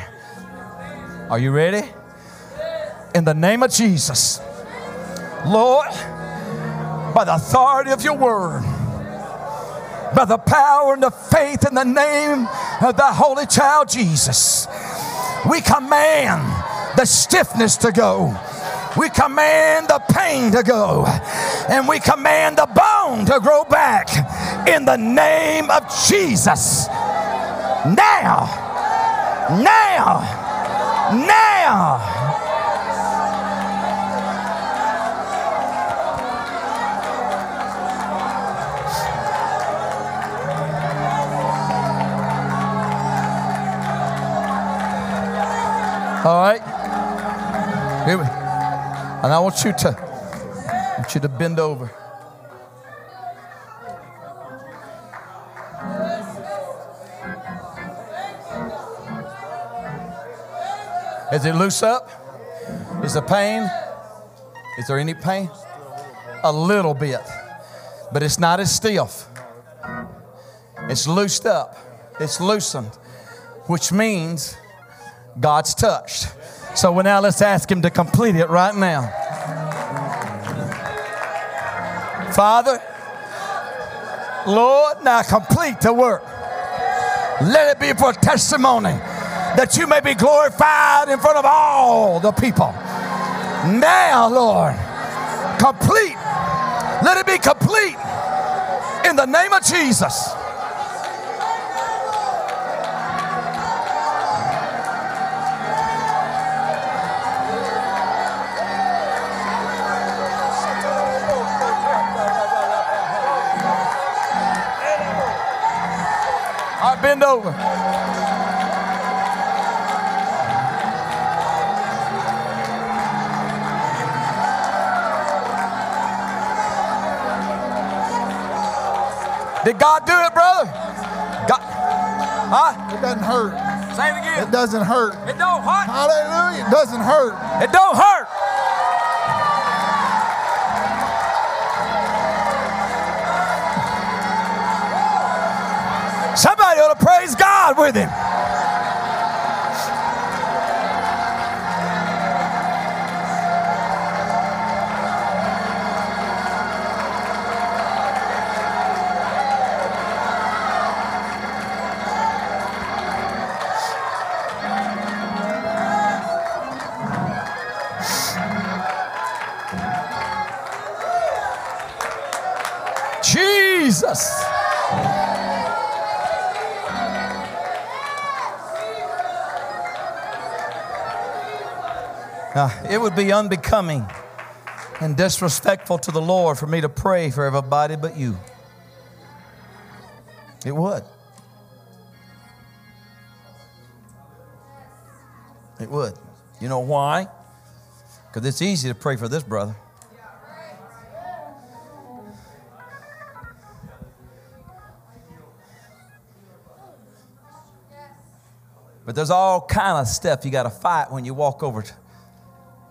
Are you ready? In the name of Jesus, Lord, by the authority of your word, by the power and the faith in the name of the Holy Child Jesus, we command the stiffness to go. We command the pain to go. And we command the bone to grow back in the name of Jesus. Now, now, now. All right. Here we, and I want you to I want you to bend over. Is it loose up? Is the pain? Is there any pain? A little bit. But it's not as stiff. It's loosed up. It's loosened, which means God's touched. So now let's ask Him to complete it right now. Father, Lord, now complete the work. Let it be for testimony that you may be glorified in front of all the people. Now, Lord, complete. Let it be complete in the name of Jesus. Right, bend over. Did God do it, brother? God, huh? It doesn't hurt. Say it again. It doesn't hurt. It don't hurt. Hallelujah. It doesn't hurt. It don't hurt. God would be unbecoming and disrespectful to the Lord for me to pray for everybody but you. It would. It would. You know why? Because it's easy to pray for this brother. But there's all kind of stuff you got to fight when you walk over to,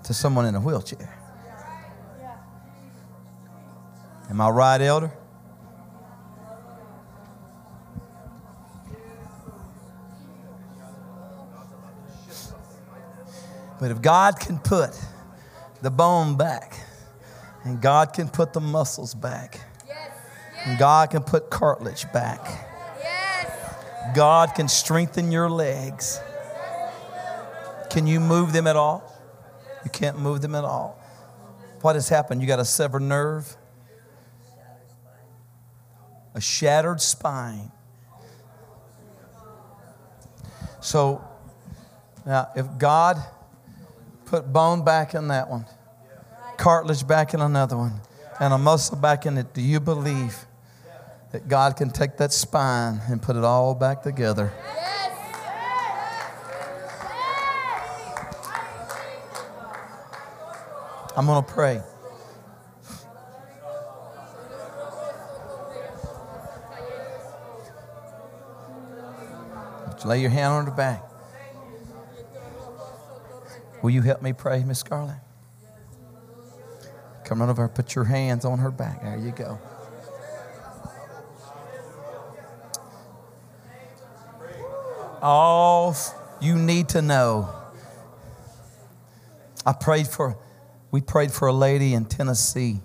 to someone in a wheelchair. Am I right, elder? But if God can put the bone back, and God can put the muscles back, and God can put cartilage back, God can strengthen your legs. Can you move them at all? You can't move them at all. What has happened? You got a severed nerve, a shattered spine. So now, if God put bone back in that one, cartilage back in another one, and a muscle back in it, do you believe that God can take that spine and put it all back together? I'm going to pray. Lay your hand on her back. Will you help me pray, Miss Scarlett? Come on over, put your hands on her back. There you go. All you need to know. I prayed for, we prayed for a lady in Tennessee.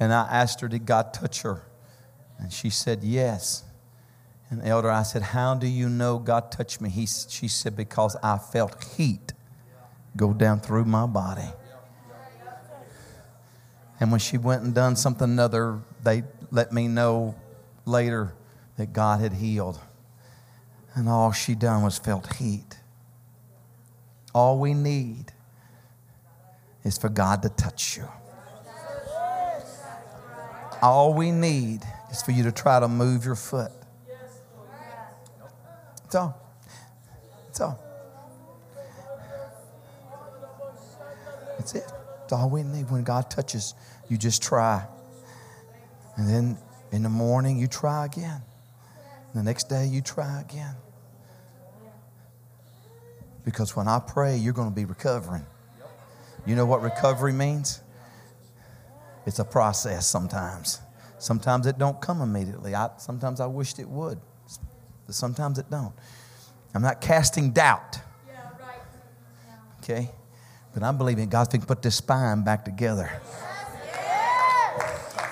And I asked her, Did God touch her? And she said, Yes. And elder, I said, How do you know God touched me? He, she said, Because I felt heat go down through my body. And when she went and done something another, they let me know later that God had healed. And all she done was felt heat. All we need is for God to touch you. All we need is for you to try to move your foot. That's all. That's all. That's it. That's all we need. When God touches, you just try. And then in the morning, you try again. The next day, you try again. Because when I pray, you're going to be recovering. You know what recovery means? It's a process sometimes. Sometimes it don't come immediately. I, sometimes I wished it would, but sometimes it don't. I'm not casting doubt. Okay? But I'm believing God's going to put this spine back together.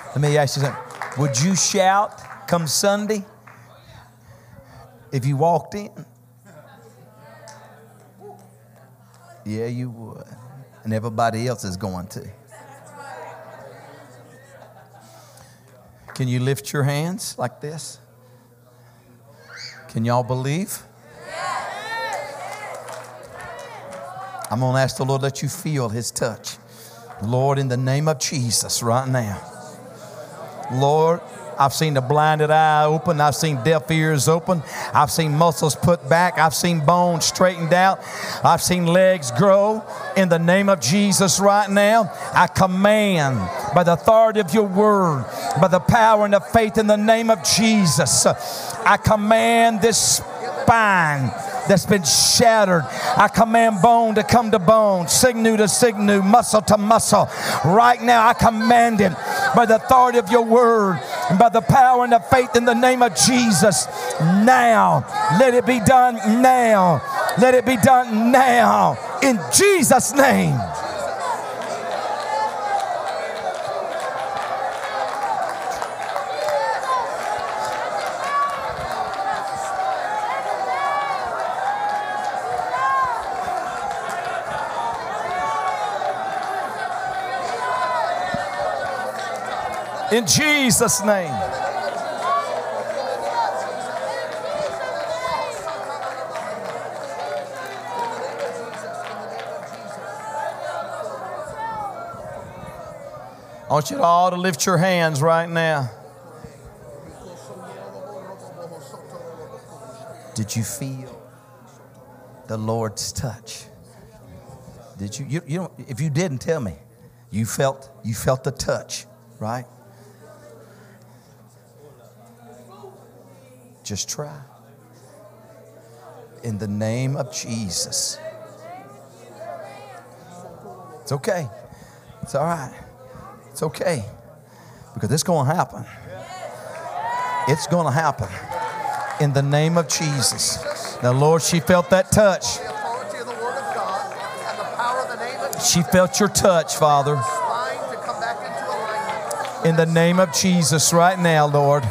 Let me ask you something. Would you shout come Sunday if you walked in? Yeah, you would. And everybody else is going to. Can you lift your hands like this? Can y'all believe? I'm going to ask the Lord let you feel his touch. Lord, in the name of Jesus, right now. Lord, I've seen the blinded eye open. I've seen deaf ears open. I've seen muscles put back. I've seen bones straightened out. I've seen legs grow. In the name of Jesus, right now, I command by the authority of your word, by the power and the faith in the name of Jesus, I command this spine that's been shattered. I command bone to come to bone, sinew to sinew, muscle to muscle. Right now, I command it by the authority of your word and by the power and the faith in the name of Jesus. Now, let it be done now. Let it be done now. In Jesus' name. In Jesus' name. I want you all to lift your hands right now. Did you feel the Lord's touch. Did you? You, you if you didn't tell me, you felt you felt the touch, right? Just try. In the name of Jesus. It's okay. It's all right. It's okay. Because it's going to happen. It's going to happen. In the name of Jesus. Now, Lord, she felt that touch. The authority of the Word of God and the power of the name of She felt your touch, Father. spine to come back into alignment. In the name of Jesus, right now, Lord.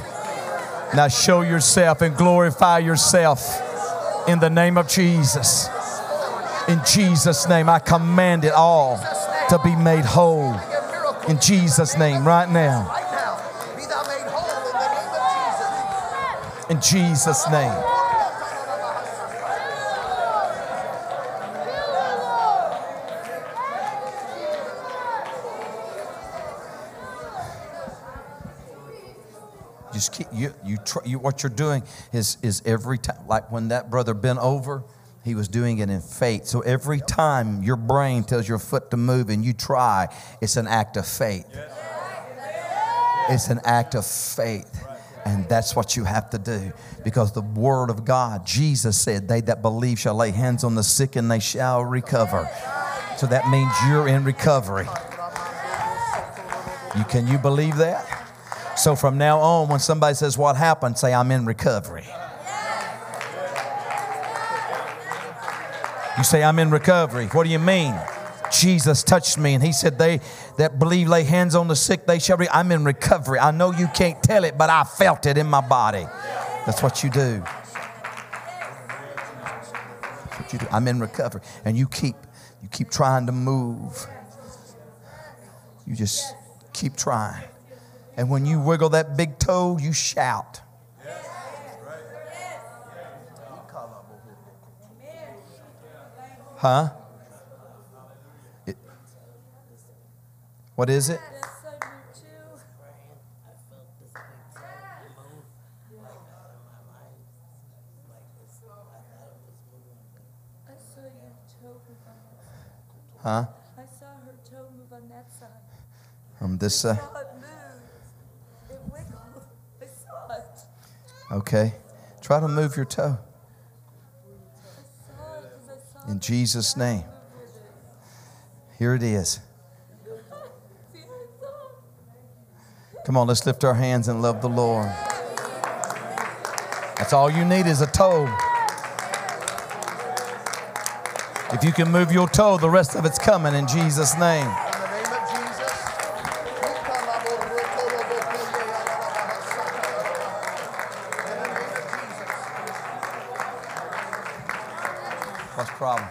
Now show yourself and glorify yourself in the name of Jesus. In Jesus' name, I command it all to be made whole. In Jesus' name, right now. In Jesus' name. You what you're doing is is every time like when that brother bent over, he was doing it in faith. So every time your brain tells your foot to move and you try, it's an act of faith. It's an act of faith. And that's what you have to do because the Word of God, Jesus said, They that believe shall lay hands on the sick and they shall recover. So that means you're in recovery. You, can you believe that? So from now on, when somebody says, What happened? say, I'm in recovery. You say, I'm in recovery. What do you mean? Jesus touched me and he said, They that believe lay hands on the sick, they shall be. I'm in recovery. I know you can't tell it, but I felt it in my body. That's what you do. That's what you do. I'm in recovery. And you keep you keep trying to move. You just keep trying. And when you wiggle that big toe, you shout. Huh? It- what is it? I saw your toe move on that Huh? I saw her toe move on that side. From this side? saw it move. It wiggled. I saw it. Okay. Try to move your toe. In Jesus' name. Here it is. Come on, let's lift our hands and love the Lord. That's all you need is a toe. If you can move your toe, the rest of it's coming in Jesus' name. In the name of Jesus. What's the problem?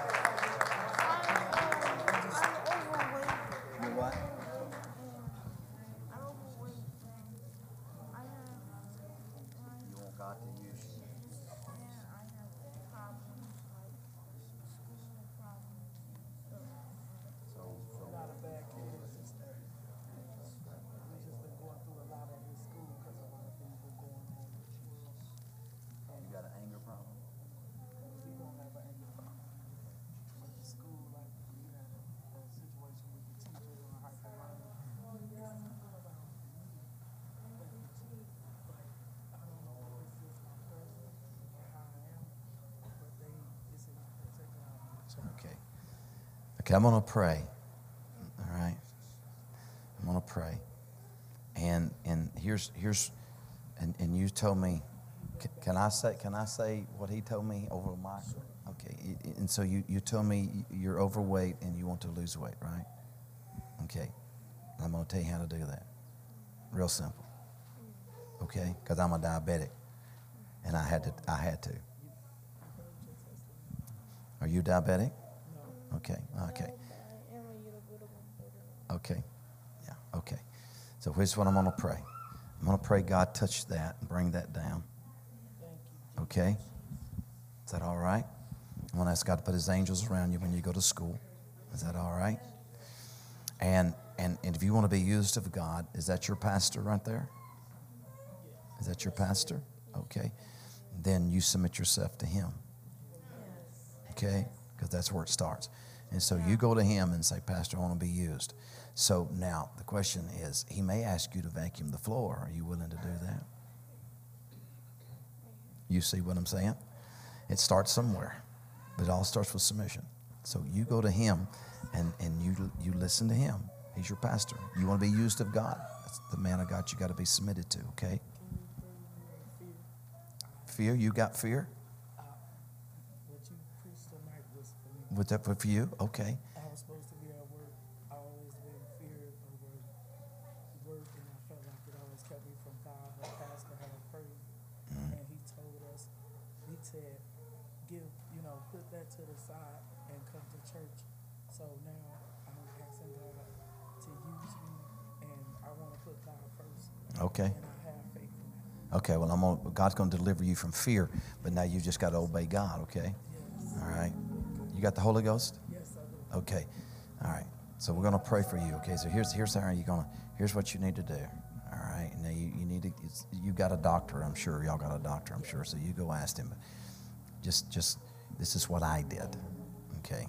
You got an anger problem? Okay. Okay, I'm going to pray. All right. I'm going to pray. And and here's here's and, and you told me can, can I say can I say what he told me over the mic? Okay. And so you you told me you're overweight and you want to lose weight, right? Okay. I'm going to tell you how to do that. Real simple. Okay? Cuz I'm a diabetic and I had to I had to. Are you diabetic? Okay. Okay. Yeah. Okay. So here's what I'm going to pray. I'm going to pray God touch that and bring that down. Okay? Is that all right? I'm going to ask God to put his angels around you when you go to school. Is that all right? And and and if you want to be used of God, is that your pastor right there? Is that your pastor? Okay. Then you submit yourself to him. okay? Because that's where it starts. And so you go to him and say, Pastor, I want to be used. So now the question is, he may ask you to vacuum the floor. Are you willing to do that? You see what I'm saying? It starts somewhere, but it all starts with submission. So you go to him and, and you, you listen to him. He's your pastor. You want to be used of God. That's the man of God you got to be submitted to, okay? Fear, you got fear? What you preached tonight was. With that for you? Okay. I was supposed to be at work. I always been feared over work, and I felt like it always kept me from God. Pastor had prayed, mm-hmm. and he told us, he said, give, you know, put that to the side and come to church. So now I'm asking God to use me, and I want to put God first, Okay. and I have faith in that. Okay, well, I'm gonna, God's going to deliver you from fear, but now you just got to obey God, okay? All right. You got the Holy Ghost? Yes, I do. Okay. All right. So we're going to pray for you, okay? So here's, here's how you're going to, here's what you need to do. All right. Now you, you need to, it's, you got a doctor, I'm sure. Y'all got a doctor, I'm sure. So you go ask him. Just, just, this is what I did, okay?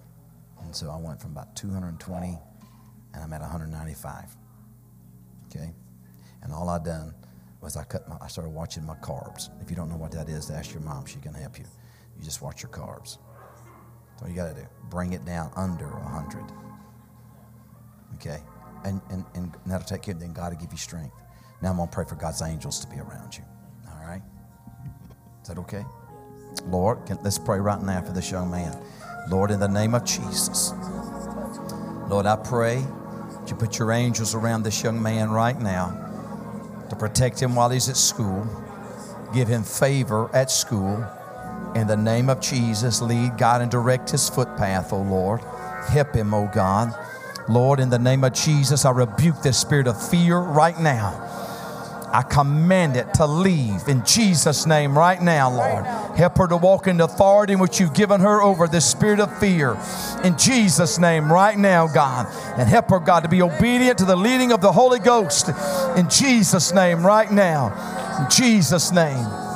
And so I went from about 220 and I'm at 195, okay? And all I done was I cut my, I started watching my carbs. If you don't know what that is, ask your mom. She can help you. You just watch your carbs. That's you got to do. Bring it down under 100. Okay? And, and, and that'll take care of Then God will give you strength. Now I'm going to pray for God's angels to be around you. All right? Is that okay? Lord, can, let's pray right now for this young man. Lord, in the name of Jesus. Lord, I pray that you put your angels around this young man right now to protect him while he's at school. Give him favor at school. In the name of Jesus, lead, God, and direct his footpath, O Lord. Help him, O God. Lord, in the name of Jesus, I rebuke this spirit of fear right now. I command it to leave in Jesus' name right now, Lord. Help her to walk in the authority in which you've given her over this spirit of fear. In Jesus' name right now, God. And help her, God, to be obedient to the leading of the Holy Ghost. In Jesus' name right now. In Jesus' name.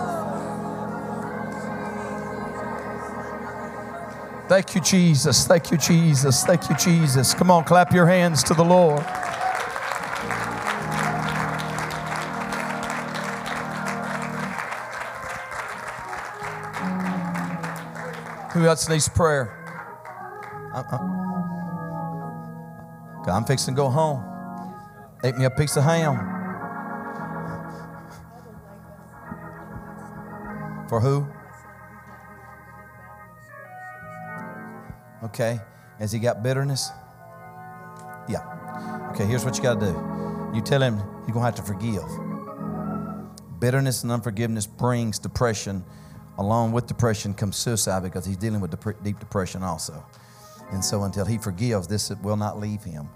Thank you, Jesus. Thank you, Jesus. Thank you, Jesus. Come on, clap your hands to the Lord. Who else needs prayer? Uh-uh. God, I'm fixing to go home. Ate me a piece of ham. For who? Okay. Has he got bitterness? Yeah. Okay, here's what you got to do. You tell him you're going to have to forgive. Bitterness and unforgiveness brings depression. Along with depression comes suicide because he's dealing with dep- deep depression also. And so until he forgives, this will not leave him.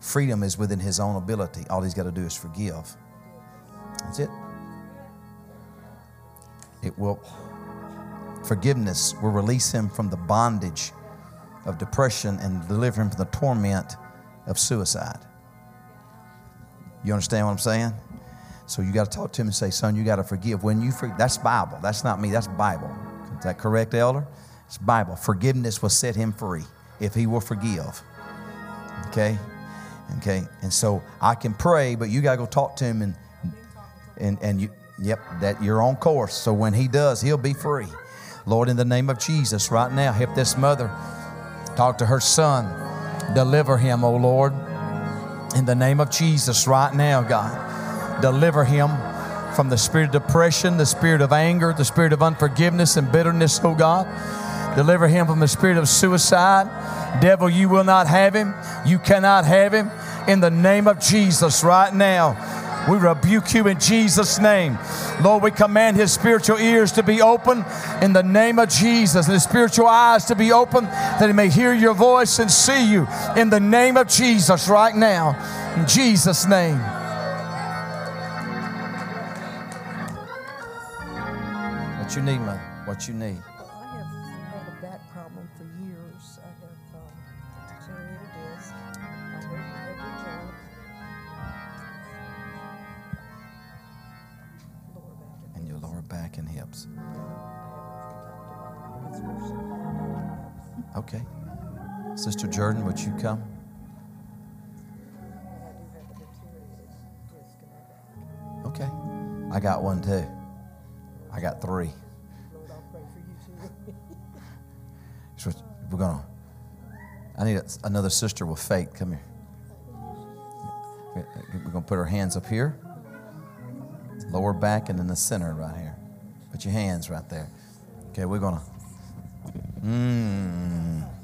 Freedom is within his own ability. All he's got to do is forgive. That's it. It will, forgiveness will release him from the bondage of depression and deliver him from the torment of suicide. You understand what I'm saying? So you got to talk to him and say, son, you got to forgive. When you forgive, that's Bible. That's not me. That's Bible. Is that correct, Elder? It's Bible. Forgiveness will set him free if he will forgive. Okay? Okay. And so I can pray, but you got to go talk to him and and and you yep, that you're on course. So when he does, he'll be free. Lord, in the name of Jesus, right now, help this mother talk to her son. Deliver him, oh Lord. In the name of Jesus, right now, God. Deliver him from the spirit of depression, the spirit of anger, the spirit of unforgiveness and bitterness, oh God. Deliver him from the spirit of suicide. Devil, you will not have him. You cannot have him. In the name of Jesus, right now, we rebuke you in Jesus' name. Lord, we command his spiritual ears to be open in the name of Jesus, and his spiritual eyes to be open that he may hear your voice and see you in the name of Jesus right now. In Jesus' name. What you need, man? What you need? Sister Jourdan, would you come? Okay. I got one too. I got three. So we're gonna. I need another sister with faith. Come here. We're gonna put our hands up here, lower back, and in the center right here. Put your hands right there. Okay, we're gonna. Mmm.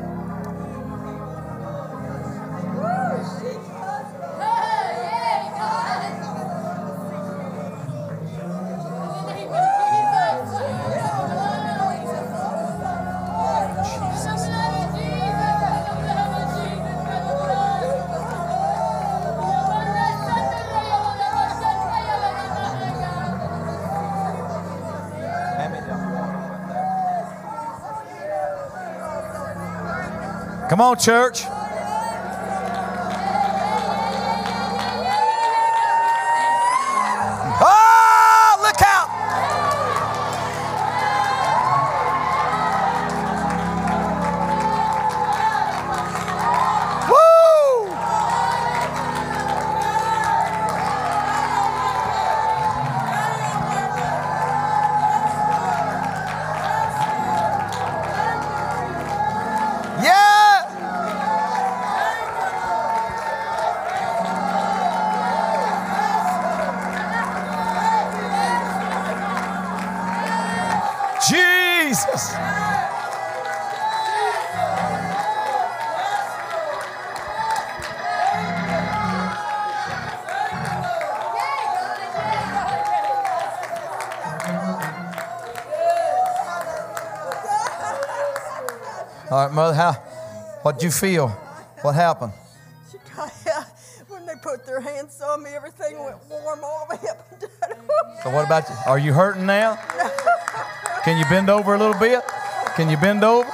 Come on, church. All right, mother, how, what'd you feel? What happened? when they put their hands on me, everything went warm all the way up and down. So what about you? Are you hurting now? Can you bend over a little bit? Can you bend over?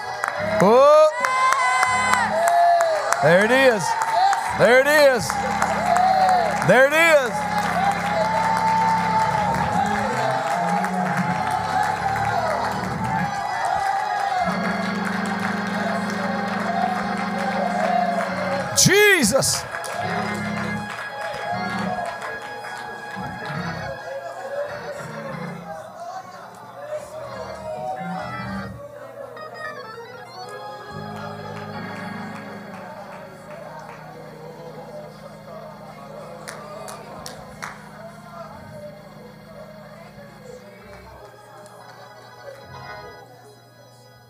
Whoa. There it is. There it is. There it is. Jesus.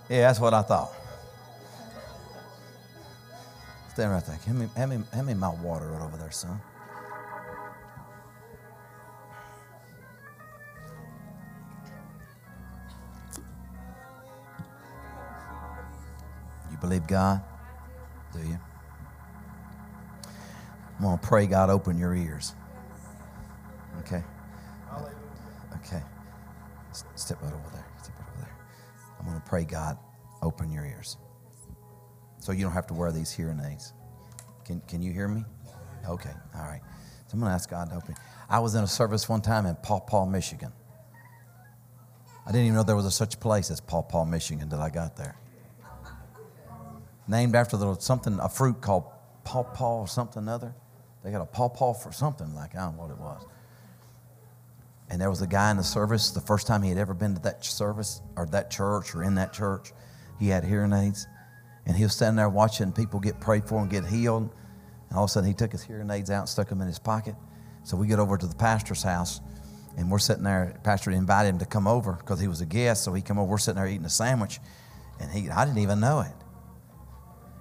Yeah, that's what I thought. Stand right there. Hand me, hand me, hand me my water right over there, son. You believe God? Do you? I'm going to pray God open your ears. Okay? Okay. Step right over there. Step right over there. I'm going to pray God open your ears. So you don't have to wear these hearing aids. Can, can you hear me? Okay, all right. So I'm going to ask God to help me. I was in a service one time in Paw Paw, Michigan. I didn't even know there was a such place as Paw Paw, Michigan until I got there. Named after the, something, a fruit called Paw Paw or something other. They got a Paw Paw for something like, I don't know what it was. And there was a guy in the service, the first time he had ever been to that service or that church or in that church, he had hearing aids. And he was standing there watching people get prayed for and get healed. And all of a sudden, he took his hearing aids out and stuck them in his pocket. So we get over to the pastor's house, and we're sitting there. Pastor invited him to come over because he was a guest. So he come over. We're sitting there eating a sandwich, and he I didn't even know it.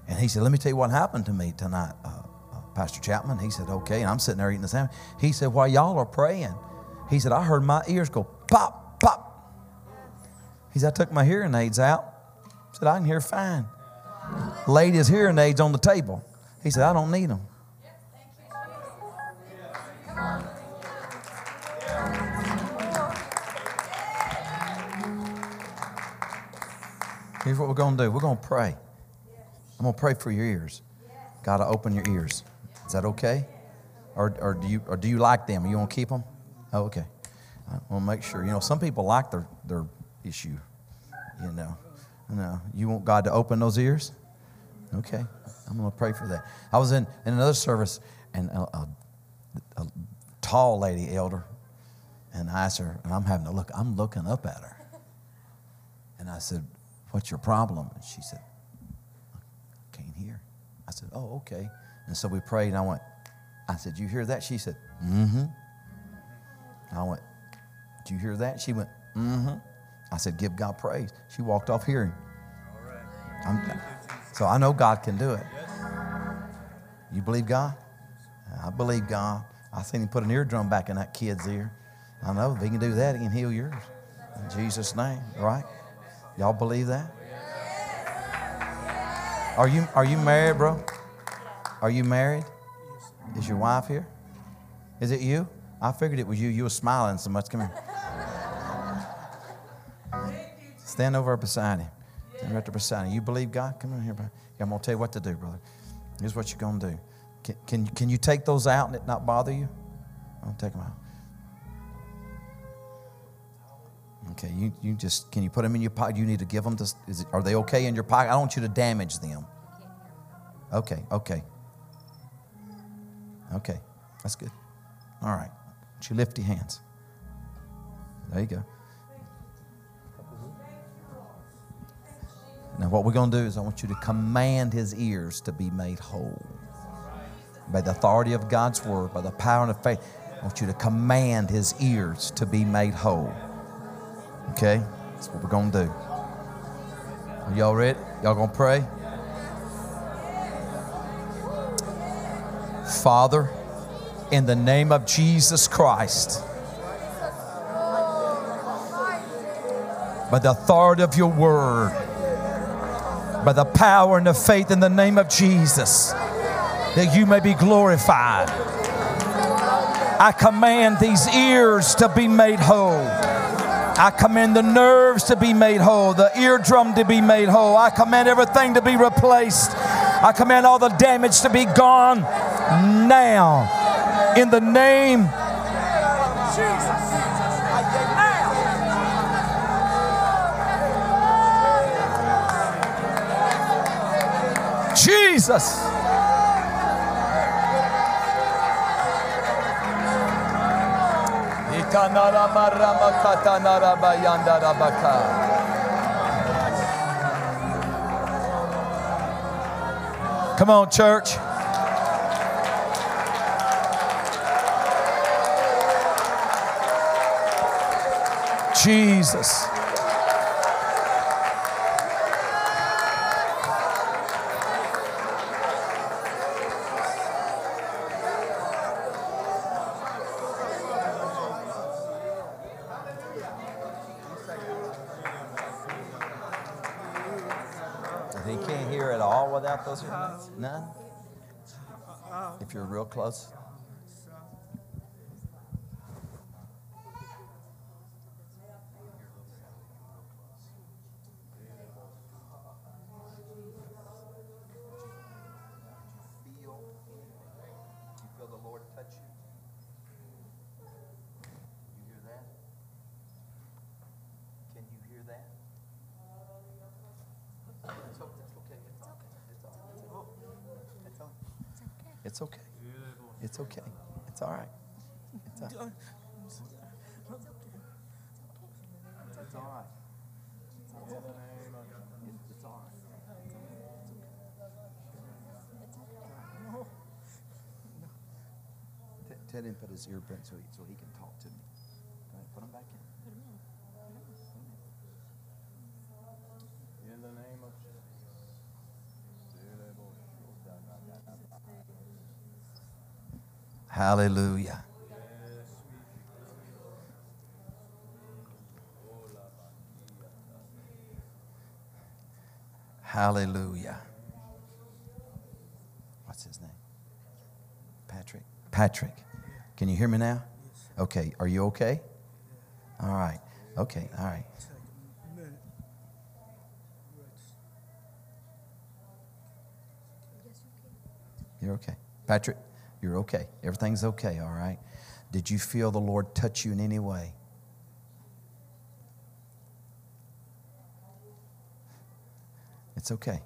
And he said, "Let me tell you what happened to me tonight, uh, uh, Pastor Chapman." He said, "Okay." And I'm sitting there eating the sandwich. He said, "While y'all are praying," he said, "I heard my ears go pop, pop." He said, "I took my hearing aids out." He said, "I can hear fine." Laid his hearing aids on the table. He said, "I don't need them." Here's what we're going to do. We're going to pray. I'm going to pray for your ears. God, to open your ears. Is that okay? Or, or, do you, or do you like them? You want to keep them? Oh, okay. I want to make sure. You know, some people like their, their issue. You know, you know, you want God to open those ears? Okay, I'm going to pray for that. I was in, in another service, and a, a, a tall lady, elder, and I asked her, and I'm having to look, I'm looking up at her. And I said, What's your problem? And she said, I can't hear. I said, Oh, okay. And so we prayed, and I went, I said, You hear that? She said, Mm hmm. I went, Do you hear that? She went, Mm hmm. I said, Give God praise. She walked off hearing. I'm, so I know God can do it. You believe God? I believe God. I seen him put an eardrum back in that kid's ear. I know if he can do that, he can heal yours. In Jesus' name, right? Y'all believe that? Are you are you married, bro? Are you married? Is your wife here? Is it you? I figured it was you. You were smiling so much. Come here. (laughs) Stand over beside him. Stand right there beside him. You believe God? Come on here, bro. I'm going to tell you what to do, brother. Here's what you're going to do. Can, can, can you take those out and it not bother you? I'll take them out. Okay, you, you just, can you put them in your pocket? You need to give them to, is it, are they okay in your pocket? I don't want you to damage them. Okay, okay. Okay, that's good. All right. Would you lift your hands? There you go. Now, what we're going to do is I want you to command his ears to be made whole. By the authority of God's word, by the power and the faith, I want you to command his ears to be made whole. Okay? That's what we're going to do. Are y'all ready? Y'all going to pray? Father, in the name of Jesus Christ, by the authority of your word, by the power and the faith in the name of Jesus, that you may be glorified. I command these ears to be made whole. I command the nerves to be made whole, the eardrum to be made whole. I command everything to be replaced. I command all the damage to be gone now. In the name of Jesus. Jesus. Come on, church. Jesus. He can't hear at all without those earbuds? None? If you're real close? Feel, you feel the Lord touch you? You hear that? Can you hear that? It's okay. It's okay. It's all right. It's okay. It's okay. It's all right. It's all right. It's all right. It's all right. T- Tell him put his earbuds so he, so he can talk to me. Go ahead, Put them back in. In the name of Hallelujah. Hallelujah. What's his name? Patrick. Patrick. Can you hear me now? Okay. Are you okay? All right. Okay. All right. You're okay. Patrick, you're okay. Everything's okay, all right? Did you feel the Lord touch you in any way? It's okay.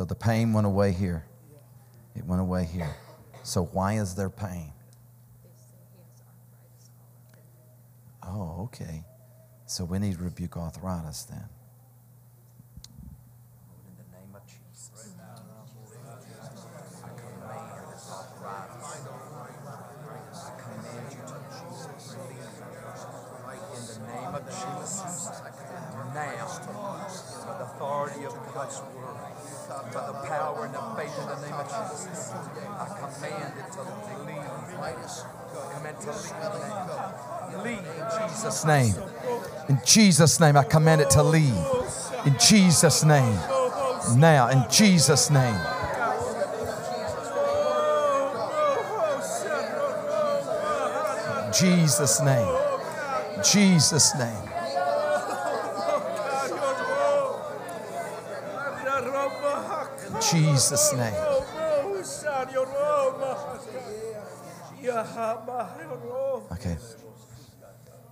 So the pain went away here. It went away here. So why is there pain? Oh, okay. So we need to rebuke arthritis then. Now, the authority of God's word, by the power and the faith in the name of Jesus, I command it to leave. Command to leave. Leave in Jesus' name. In Jesus' name, I command it to leave. In Jesus' name. Now, in Jesus' name. Jesus' name. Jesus' name. Jesus' name. Okay.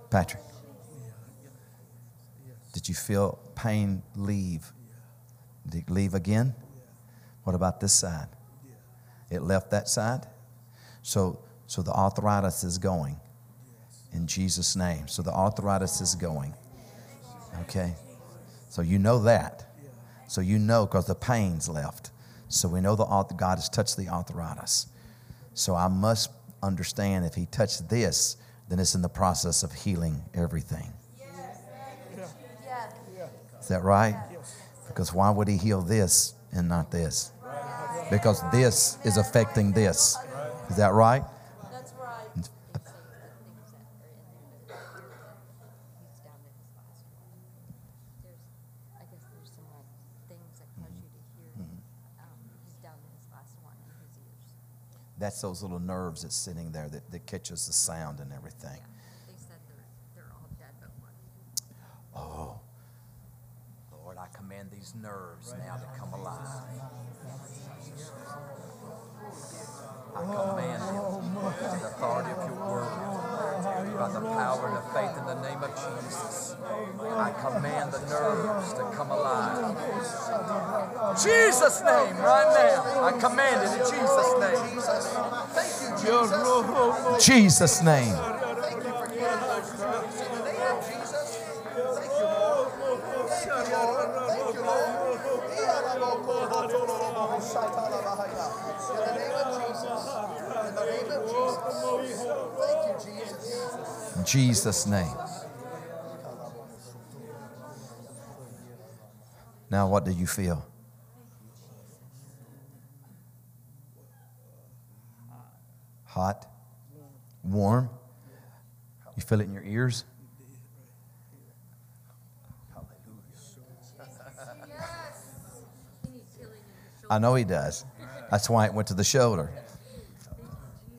Patrick, did you feel pain leave? Did it leave again? What about this side? It left that side? So, so the arthritis is going in Jesus' name. So the arthritis is going. Okay? So you know that. So you know because the pain's left. So we know the God has touched the arthritis. So I must understand if He touched this, then it's in the process of healing everything. Is that right? Because why would He heal this and not this? Because this is affecting this. Is that right? That's right. He's down to his last one. There's, I guess there's some like things that cause you to hear. Um, he's down to his last one in his ears. That's those little nerves that's sitting there that, that catches the sound and everything. They said they're they're all dead but one. Oh, Lord, I command these nerves now to come alive. I command them by the authority of your word, by the power and the faith in the name of Jesus. I command the nerves to come alive. Jesus' name, right now. I command it in Jesus' name. Jesus' name. In Jesus' name. Now, what do you feel? Hot? Warm? You feel it in your ears? I know he does. That's why it went to the shoulder.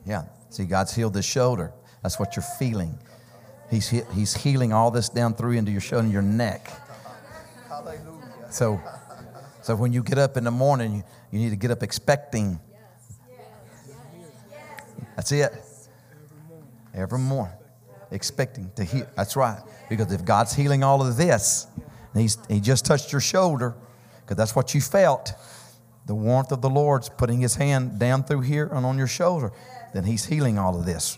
Yeah. See, God's healed the shoulder. That's what you're feeling. He's, he- he's healing all this down through into your shoulder and your neck. So, so when you get up in the morning, you, you need to get up expecting. That's it. Every morning, expecting to heal. That's right. Because if God's healing all of this, and he's, He just touched your shoulder, because that's what you felt. The warmth of the Lord's putting His hand down through here and on your shoulder, then He's healing all of this.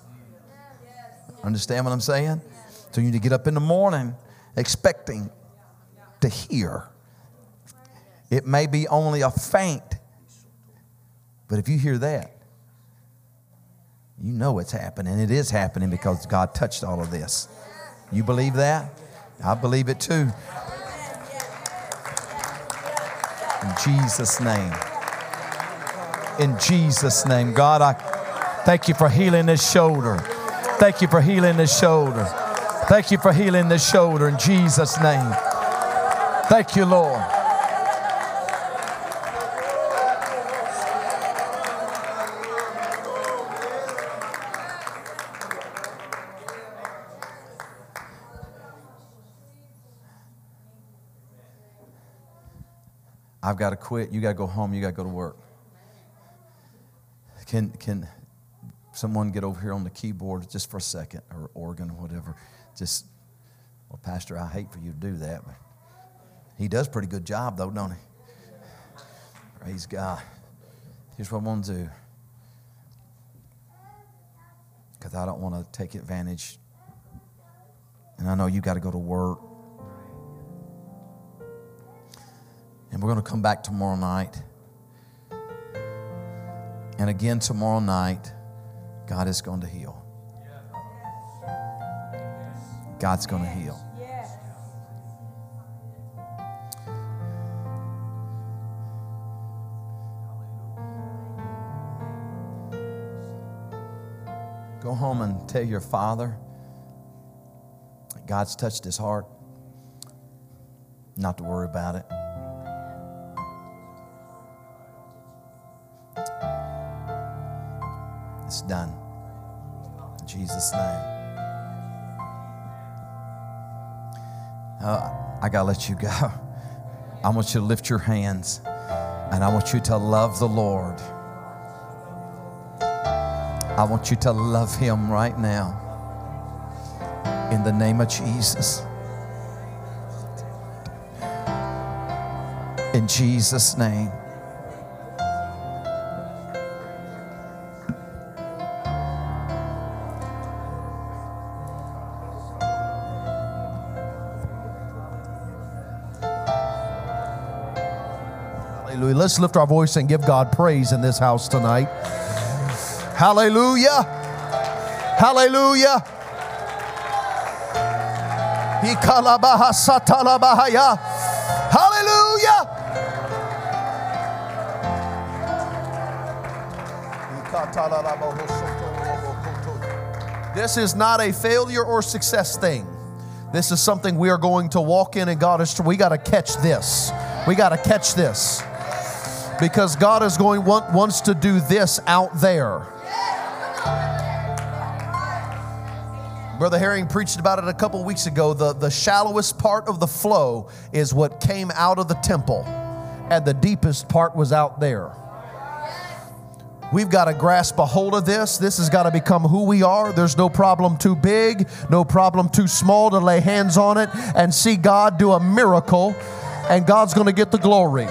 Understand what I'm saying? So you need to get up in the morning expecting to hear. It may be only a faint, but if you hear that, you know it's happening. It is happening because God touched all of this. You believe that? I believe it too. In Jesus' name. In Jesus' name. God, I thank you for healing this shoulder. Thank you for healing this shoulder. Thank you for healing this shoulder in Jesus' name. Thank you, Lord. I've got to quit. You got to go home. You got to go to work. Can, can, someone get over here on the keyboard just for a second, or organ, or whatever. Just, well, Pastor, I hate for you to do that, but he does pretty good job, though, don't he? Praise God. Here's what I'm going to do. Because I don't want to take advantage. And I know you got to go to work. And we're going to come back tomorrow night. And again, tomorrow night, God is going to heal. God's going to heal. Go home and tell your father God's touched his heart. Not to worry about it. It's done. In Jesus' name. Uh, I got to let you go. (laughs) I want you to lift your hands and I want you to love the Lord. I want you to love Him right now. In the name of Jesus. In Jesus' name. Let's lift our voice and give God praise in this house tonight. Hallelujah. Hallelujah. Hallelujah. This is not a failure or success thing. This is something we are going to walk in, and God is. We got to catch this. We got to catch this because God is going want, wants to do this out there. Brother Herring preached about it a couple weeks ago. The, the shallowest part of the flow is what came out of the temple, and the deepest part was out there. We've got to grasp a hold of this. This has got to become who we are. There's no problem too big, no problem too small to lay hands on it and see God do a miracle, and God's going to get the glory.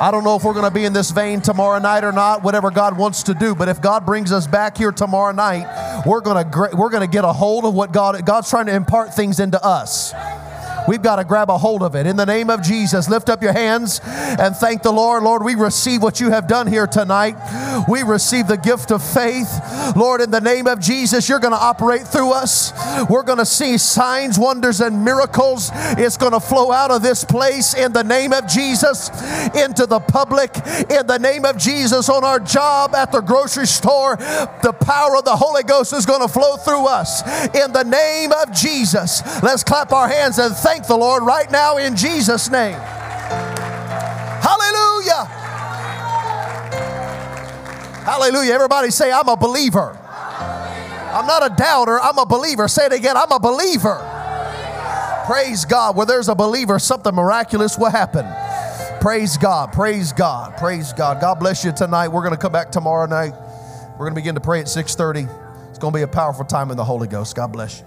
I don't know if we're going to be in this vein tomorrow night or not, whatever God wants to do. But if God brings us back here tomorrow night, we're going to we're going to get a hold of what God God's trying to impart things into us. We've got to grab a hold of it. In the name of Jesus, lift up your hands and thank the Lord. Lord, we receive what you have done here tonight. We receive the gift of faith. Lord, in the name of Jesus, you're going to operate through us. We're going to see signs, wonders, and miracles. It's going to flow out of this place in the name of Jesus into the public. In the name of Jesus, on our job, at the grocery store, the power of the Holy Ghost is going to flow through us. In the name of Jesus, let's clap our hands and thank the Lord right now in Jesus' name. Hallelujah. Hallelujah. Everybody say, I'm a believer. I'm not a doubter, I'm a believer. Say it again, I'm a believer. Praise God. Where there's a believer, something miraculous will happen. Praise God. Praise God. Praise God. God bless you tonight. We're going to come back tomorrow night. We're going to begin to pray at 6:30. It's going to be a powerful time in the Holy Ghost. God bless you.